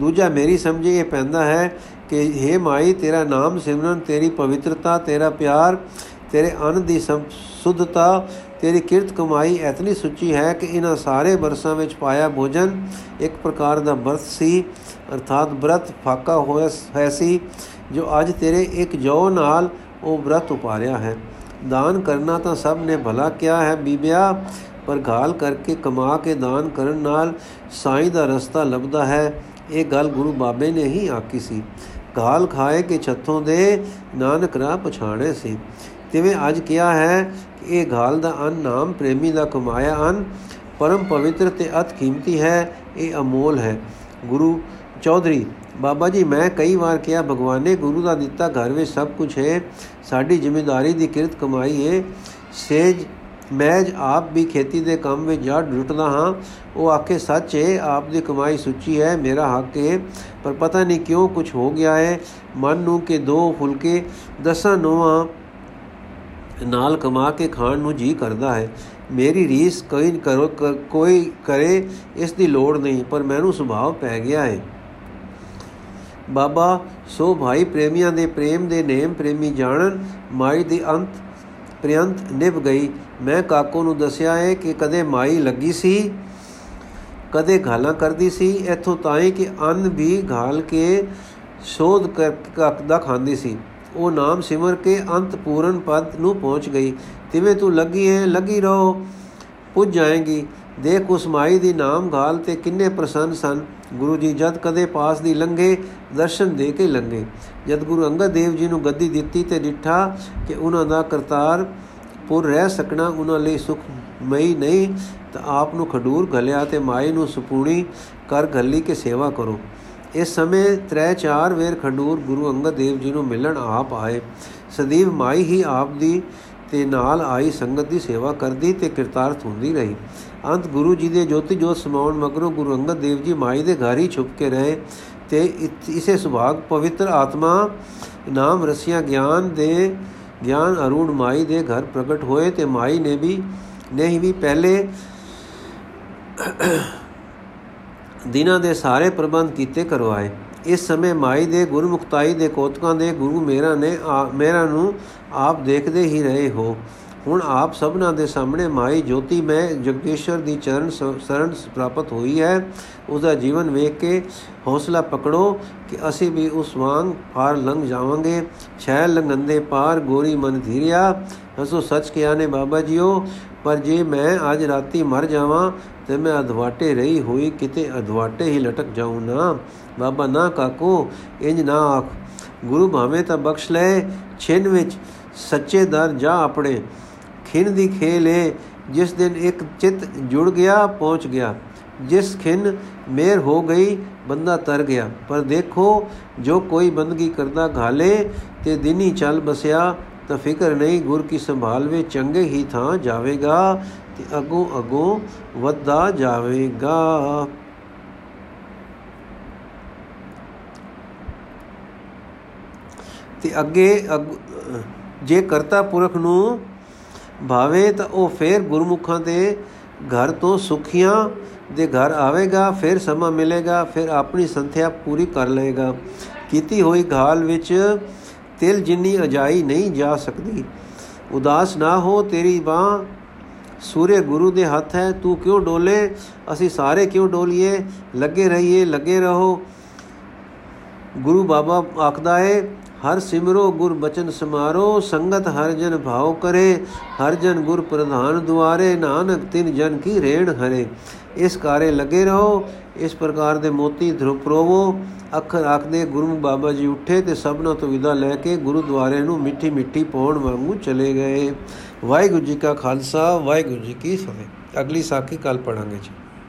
ਦੂਜਾ, ਮੇਰੀ ਸਮਝੇ ਇਹ ਪੈਂਦਾ ਹੈ ਕਿ हे ਮਾਈ, ਤੇਰਾ ਨਾਮ ਸਿਮਰਨ, ਤੇਰੀ ਪਵਿੱਤਰਤਾ, ਤੇਰਾ ਪਿਆਰ, ਤੇਰੇ ਅਨ ਦੀ ਸੁਧਤਾ ਤੇਰੀ ਕਿਰਤ ਕਮਾਈ ਇਤਨੀ ਸੁੱਚੀ ਹੈ ਕਿ ਇਹਨਾਂ ਸਾਰੇ ਬਰਸਾਂ ਵਿੱਚ ਪਾਇਆ ਭੋਜਨ ਇੱਕ ਪ੍ਰਕਾਰ ਦਾ ਬਰਤ ਸੀ, ਅਰਥਾਤ ਬ੍ਰਤ ਫਾਕਾ ਹੋਇਆ ਹੈ ਸੀ, ਜੋ ਅੱਜ ਤੇਰੇ ਇੱਕ ਜੋ ਨਾਲ ਉਹ ਬ੍ਰਤ ਉਪਾਰਿਆ ਹੈ। ਦਾਨ ਕਰਨਾ ਤਾਂ ਸਭ ਨੇ ਭਲਾ ਕਿਹਾ ਹੈ ਬੀਬਿਆ, ਪਰ ਗਾਲ ਕਰਕੇ ਕਮਾ ਕੇ ਦਾਨ ਕਰਨ ਨਾਲ ਸਾਈਂ ਦਾ ਰਸਤਾ ਲੱਭਦਾ ਹੈ। ਇਹ ਗੱਲ ਗੁਰੂ ਬਾਬੇ ਨੇ ਹੀ ਆਕੀ ਸੀ। ਗਾਲ ਖਾਏ ਕਿ ਛੱਥੋਂ ਦੇ ਨਾਨਕ ਰਾਹ ਪਛਾਣੇ ਸੀ। ਤਿਵੇਂ ਅੱਜ ਕਿਹਾ ਹੈ ਕਿ ਇਹ ਘਾਲ ਦਾ ਅੰਨ ਨਾਮ ਪ੍ਰੇਮੀ ਦਾ ਕਮਾਇਆ ਅੰਨ, ਪਰਮ ਪਵਿੱਤਰ ਤੇ ਅਤ ਕੀਮਤੀ ਹੈ, ਇਹ ਅਮੋਲ ਹੈ। ਗੁਰੂ ਚੌਧਰੀ, ਬਾਬਾ ਜੀ, ਮੈਂ ਕਈ ਵਾਰ ਕਿਹਾ, ਭਗਵਾਨ ਨੇ ਗੁਰੂ ਦਾ ਦਿੱਤਾ ਘਰ ਵਿੱਚ ਸਭ ਕੁਝ ਹੈ, ਸਾਡੀ ਜ਼ਿੰਮੇਵਾਰੀ ਦੀ ਕਿਰਤ ਕਮਾਈ ਹੈ। ਸੇਜ ਮੈਂ ਆਪ ਵੀ ਖੇਤੀ ਦੇ ਕੰਮ ਵਿੱਚ ਜਾ ਡੁੱਟਦਾ ਹਾਂ। ਉਹ ਆਕੇ ਸੱਚ ਹੈ, ਆਪ ਦੀ ਕਮਾਈ ਸੁੱਚੀ ਹੈ, ਮੇਰਾ ਹੱਕ ਹੈ, ਪਰ ਪਤਾ ਨਹੀਂ ਕਿਉਂ ਕੁਝ ਹੋ ਗਿਆ ਹੈ। ਮਨ ਨੂੰ ਕਿ ਦੋ ਫੁਲਕੇ, ਦਸਾਂ ਨੋਆਂ ਨਾਲ ਕਮਾ ਕੇ ਖਾਣ ਨੂੰ ਜੀ ਕਰਦਾ ਹੈ। ਮੇਰੀ ਰੀਸ ਕੋਈ ਕਰੋ ਕੋਈ ਕਰੇ, ਇਸ ਦੀ ਲੋੜ ਨਹੀਂ, ਪਰ ਮੈਨੂੰ ਸੁਭਾਅ ਪੈ ਗਿਆ ਹੈ। ਬਾਬਾ, ਸੋ ਭਾਈ ਪ੍ਰੇਮੀਆਂ ਦੇ ਪ੍ਰੇਮ ਦੇ ਨੇਮ ਪ੍ਰੇਮੀ ਜਾਣਨ, ਮਾਈ ਦੀ ਅੰਤ ਪ੍ਰਿਅੰਤ ਨਿਭ ਗਈ। ਮੈਂ ਕਾਕੋ ਨੂੰ ਦੱਸਿਆ ਹੈ ਕਿ ਕਦੇ ਮਾਈ ਲੱਗੀ ਸੀ, ਕਦੇ ਘਾਲਾਂ ਕਰਦੀ ਸੀ, ਇਥੋਂ ਤਾਈ ਕਿ ਅੰਨ ਵੀ ਘਾਲ ਕੇ ਸ਼ੋਧ ਕਰਦਾ ਖਾਂਦੀ ਸੀ। ਉਹ ਨਾਮ ਸਿਮਰ ਕੇ ਅੰਤ ਪੂਰਨ ਪਦ ਨੂੰ ਪਹੁੰਚ ਗਈ। ਤਿਵੇਂ ਤੂੰ ਲੱਗੀ ਹੈ ਲੱਗੀ ਰਹੋ, ਪੁੱਜ ਜਾਏਗੀ। ਦੇਖ ਉਸ ਮਾਈ ਦੀ ਨਾਮ ਘਾਲ ਤੇ ਕਿੰਨੇ ਪ੍ਰਸੰਨ ਸਨ। ਗੁਰੂ ਜੀ ਜਦ ਕਦੇ ਪਾਸ ਦੀ ਲੰਗੇ ਦਰਸ਼ਨ ਦੇ ਕੇ ਲੰਗੇ ਜਦ ਗੁਰੂ ਅੰਗਦ ਦੇਵ ਜੀ ਨੂੰ ਗੱਦੀ ਦਿੱਤੀ ਤੇ ਡਿੱਠਾ ਕਿ ਉਹਨਾਂ ਦਾ ਕਰਤਾਰ ਪੁਰ ਰਹਿ ਸਕਣਾ, ਉਹਨਾਂ ਲਈ ਸੁਖ ਮਈ ਨਹੀਂ, ਤਾਂ ਆਪ ਨੂੰ ਖਡੂਰ ਘਲਿਆ ਤੇ ਮਾਈ ਨੂੰ ਸੁਪੂਣੀ ਕਰ ਘੱਲੀ ਕੇ ਸੇਵਾ ਕਰੋ। ਇਸ ਸਮੇਂ ਤ੍ਰੈ ਚਾਰ ਵੇਰ ਖਡੂਰ ਗੁਰੂ ਅੰਗਦ ਦੇਵ ਜੀ ਨੂੰ ਮਿਲਣ ਆਪ ਆਏ। ਸਦੀਵ ਮਾਈ ਹੀ ਆਪ ਦੀ ਤੇ ਨਾਲ ਆਈ ਸੰਗਤ ਦੀ ਸੇਵਾ ਕਰਦੀ ਤੇ ਕਿਰਤਾਰਥ ਹੁੰਦੀ ਰਹੀ। ਅੰਤ ਗੁਰੂ ਜੀ ਦੇ ਜੋਤੀ ਜੋਤ ਸਮਾਉਣ ਮਗਰੋਂ ਗੁਰੂ ਅੰਗਦ ਦੇਵ ਜੀ ਮਾਈ ਦੇ ਘਰ ਹੀ ਛੁਪ ਕੇ ਰਹੇ ਤੇ ਇਸੇ ਸੁਭਾਗ ਪਵਿੱਤਰ ਆਤਮਾ ਨਾਮ ਰਸੀਆਂ ਗਿਆਨ ਦੇ, ਗਿਆਨ ਅਰੂਣ ਮਾਈ ਦੇ ਘਰ ਪ੍ਰਗਟ ਹੋਏ ਤੇ ਮਾਈ ਨੇ ਵੀ ਨਹੀਂ ਵੀ ਪਹਿਲੇ ਦਿਨਾਂ ਦੇ ਸਾਰੇ ਪ੍ਰਬੰਧ ਕੀਤੇ ਕਰਵਾਏ ਇਸ ਸਮੇਂ ਮਾਈ ਦੇ ਗੁਰਮੁਖਤਾਈ ਦੇ ਕੋਤਕਾਂ ਦੇ ਗੁਰੂ ਮੇਰਾ ਨੇ ਮੇਰਾ ਨੂੰ ਆਪ ਦੇਖਦੇ ਹੀ ਰਹੇ ਹੋ। ਹੁਣ ਆਪ ਸਭਨਾ ਦੇ ਸਾਹਮਣੇ ਮਾਈ ਜੋਤੀ ਮੈਂ ਜਗਦੀਸ਼ਰ ਦੀ ਚਰਨ ਸਰਣ ਪ੍ਰਾਪਤ ਹੋਈ ਹੈ। ਉਸ ਦਾ ਜੀਵਨ ਵੇਖ ਕੇ ਹੌਸਲਾ ਪਕੜੋ ਕਿ ਅਸੀਂ ਵੀ ਉਸ ਵਾਂਗ ਪਾਰ ਲੰਘ ਜਾਵਾਂਗੇ। ਛੈ ਲੰਗੰਦੇ ਪਾਰ ਗੋਰੀ ਮਨ ਧੀਰਿਆ। ਹਸੋ, ਸੱਚ ਕਿਹਾ ਨੇ ਬਾਬਾ ਜੀਓ। ਪਰ ਜੇ ਮੈਂ ਅੱਜ ਰਾਤੀ ਮਰ ਜਾਵਾਂ ਤੇ ਮੈਂ ਅਧਵਾਟੇ ਰਹੀ ਹੋਈ ਕਿਤੇ ਅਧਵਾਟੇ ਹੀ ਲਟਕ ਜਾਉਂ ਨਾ। ਬਾਬਾ ਨਾ ਕਾਕੋ, ਇੰਜ ਨਾ ਆਖ। ਗੁਰੂ ਭਾਵੇਂ ਤਾਂ ਬਖਸ਼ ਲੈ, ਛਿੰਨ ਵਿੱਚ ਸੱਚੇ ਦਰ ਜਾ ਆਪਣੇ। ਖਿੰਨ ਦੀ ਖੇਲ ਏ, ਜਿਸ ਦਿਨ ਇੱਕ ਚਿੱਤ ਜੁੜ ਗਿਆ, ਪਹੁੰਚ ਗਿਆ। ਜਿਸ ਖਿੰਨ ਮੇਰ ਹੋ ਗਈ, ਬੰਦਾ ਤਰ ਗਿਆ। ਪਰ ਦੇਖੋ, ਜੋ ਕੋਈ ਬੰਦਗੀ ਕਰਦਾ ਘਾਲੇ, ਤੇ ਦਿਨੀ ਚੱਲ ਬਸਿਆ, ਤਾਂ ਫਿਕਰ ਨਹੀਂ, ਗੁਰ ਕੀ ਸੰਭਾਲ ਵਿੱਚ ਚੰਗੇ ਹੀ ਥਾਂ ਜਾਵੇਗਾ। ਤੇ ਅਗੋਂ ਅਗੋਂ ਵੱਧਦਾ ਜਾਵੇਗਾ। ਤੇ ਅੱਗੇ ਜੇ ਕਰਤਾ ਪੁਰਖ ਨੂੰ ਭਾਵੇ ਤਾਂ ਉਹ ਫੇਰ ਗੁਰਮੁਖਾਂ ਦੇ ਘਰ ਤੋਂ ਸੁਖੀਆਂ ਦੇ ਘਰ ਆਵੇਗਾ, ਫਿਰ ਸਮਾਂ ਮਿਲੇਗਾ, ਫਿਰ ਆਪਣੀ ਸੰਥਿਆ ਪੂਰੀ ਕਰ ਲਏਗਾ। ਕੀਤੀ ਹੋਈ ਘਾਲ ਵਿੱਚ ਤਿਲ ਜਿੰਨੀ ਅਜਾਈ ਨਹੀਂ ਜਾ ਸਕਦੀ। ਉਦਾਸ ਨਾ ਹੋ ਤੇਰੀ ਬਾਹ ਸੂਰੇ ਗੁਰੂ ਦੇ ਹੱਥ ਹੈ, ਤੂੰ ਕਿਉਂ ਡੋਲੇ? ਅਸੀਂ ਸਾਰੇ ਕਿਉਂ ਡੋਲੀਏ? ਲੱਗੇ ਰਹੀਏ, ਲੱਗੇ ਰਹੋ। ਗੁਰੂ ਬਾਬਾ ਆਖਦਾ ਹੈ ਹਰ ਸਿਮਰੋ ਗੁਰ ਬਚਨ ਸਮਾਰੋ, ਸੰਗਤ ਹਰ ਜਨ ਭਾਉ ਕਰੇ, ਹਰ ਜਨ ਗੁਰ ਪ੍ਰਧਾਨ ਦੁਆਰੇ, ਨਾਨਕ ਤਿਨ ਜਨ ਕੀ ਰੇਣ ਹਰੇ। ਇਸ ਕਾਰੇ ਲੱਗੇ ਰਹੋ, ਇਸ ਪ੍ਰਕਾਰ ਦੇ ਮੋਤੀ ਧਰਪਰੋਵੋ ਅੱਖਰ ਆਖਦੇ ਗੁਰੂ ਬਾਬਾ ਜੀ ਉੱਠੇ ਤੇ ਸਭਨਾਂ ਤੋਂ ਵਿਦਾ ਲੈ ਕੇ ਗੁਰਦੁਆਰੇ ਨੂੰ ਮਿੱਠੀ ਮਿੱਠੀ ਪਾਉਣ ਵਾਂਗੂ ਚਲੇ ਗਏ। ਵਾਹਿਗੁਰੂ ਜੀ ਕਾ ਖਾਲਸਾ ਵਾਹਿਗੁਰੂ ਜੀ ਕੀ ਫਤਿਹ। ਅਗਲੀ ਸਾਖੀ ਕੱਲ ਪੜਾਂਗੇ ਜੀ।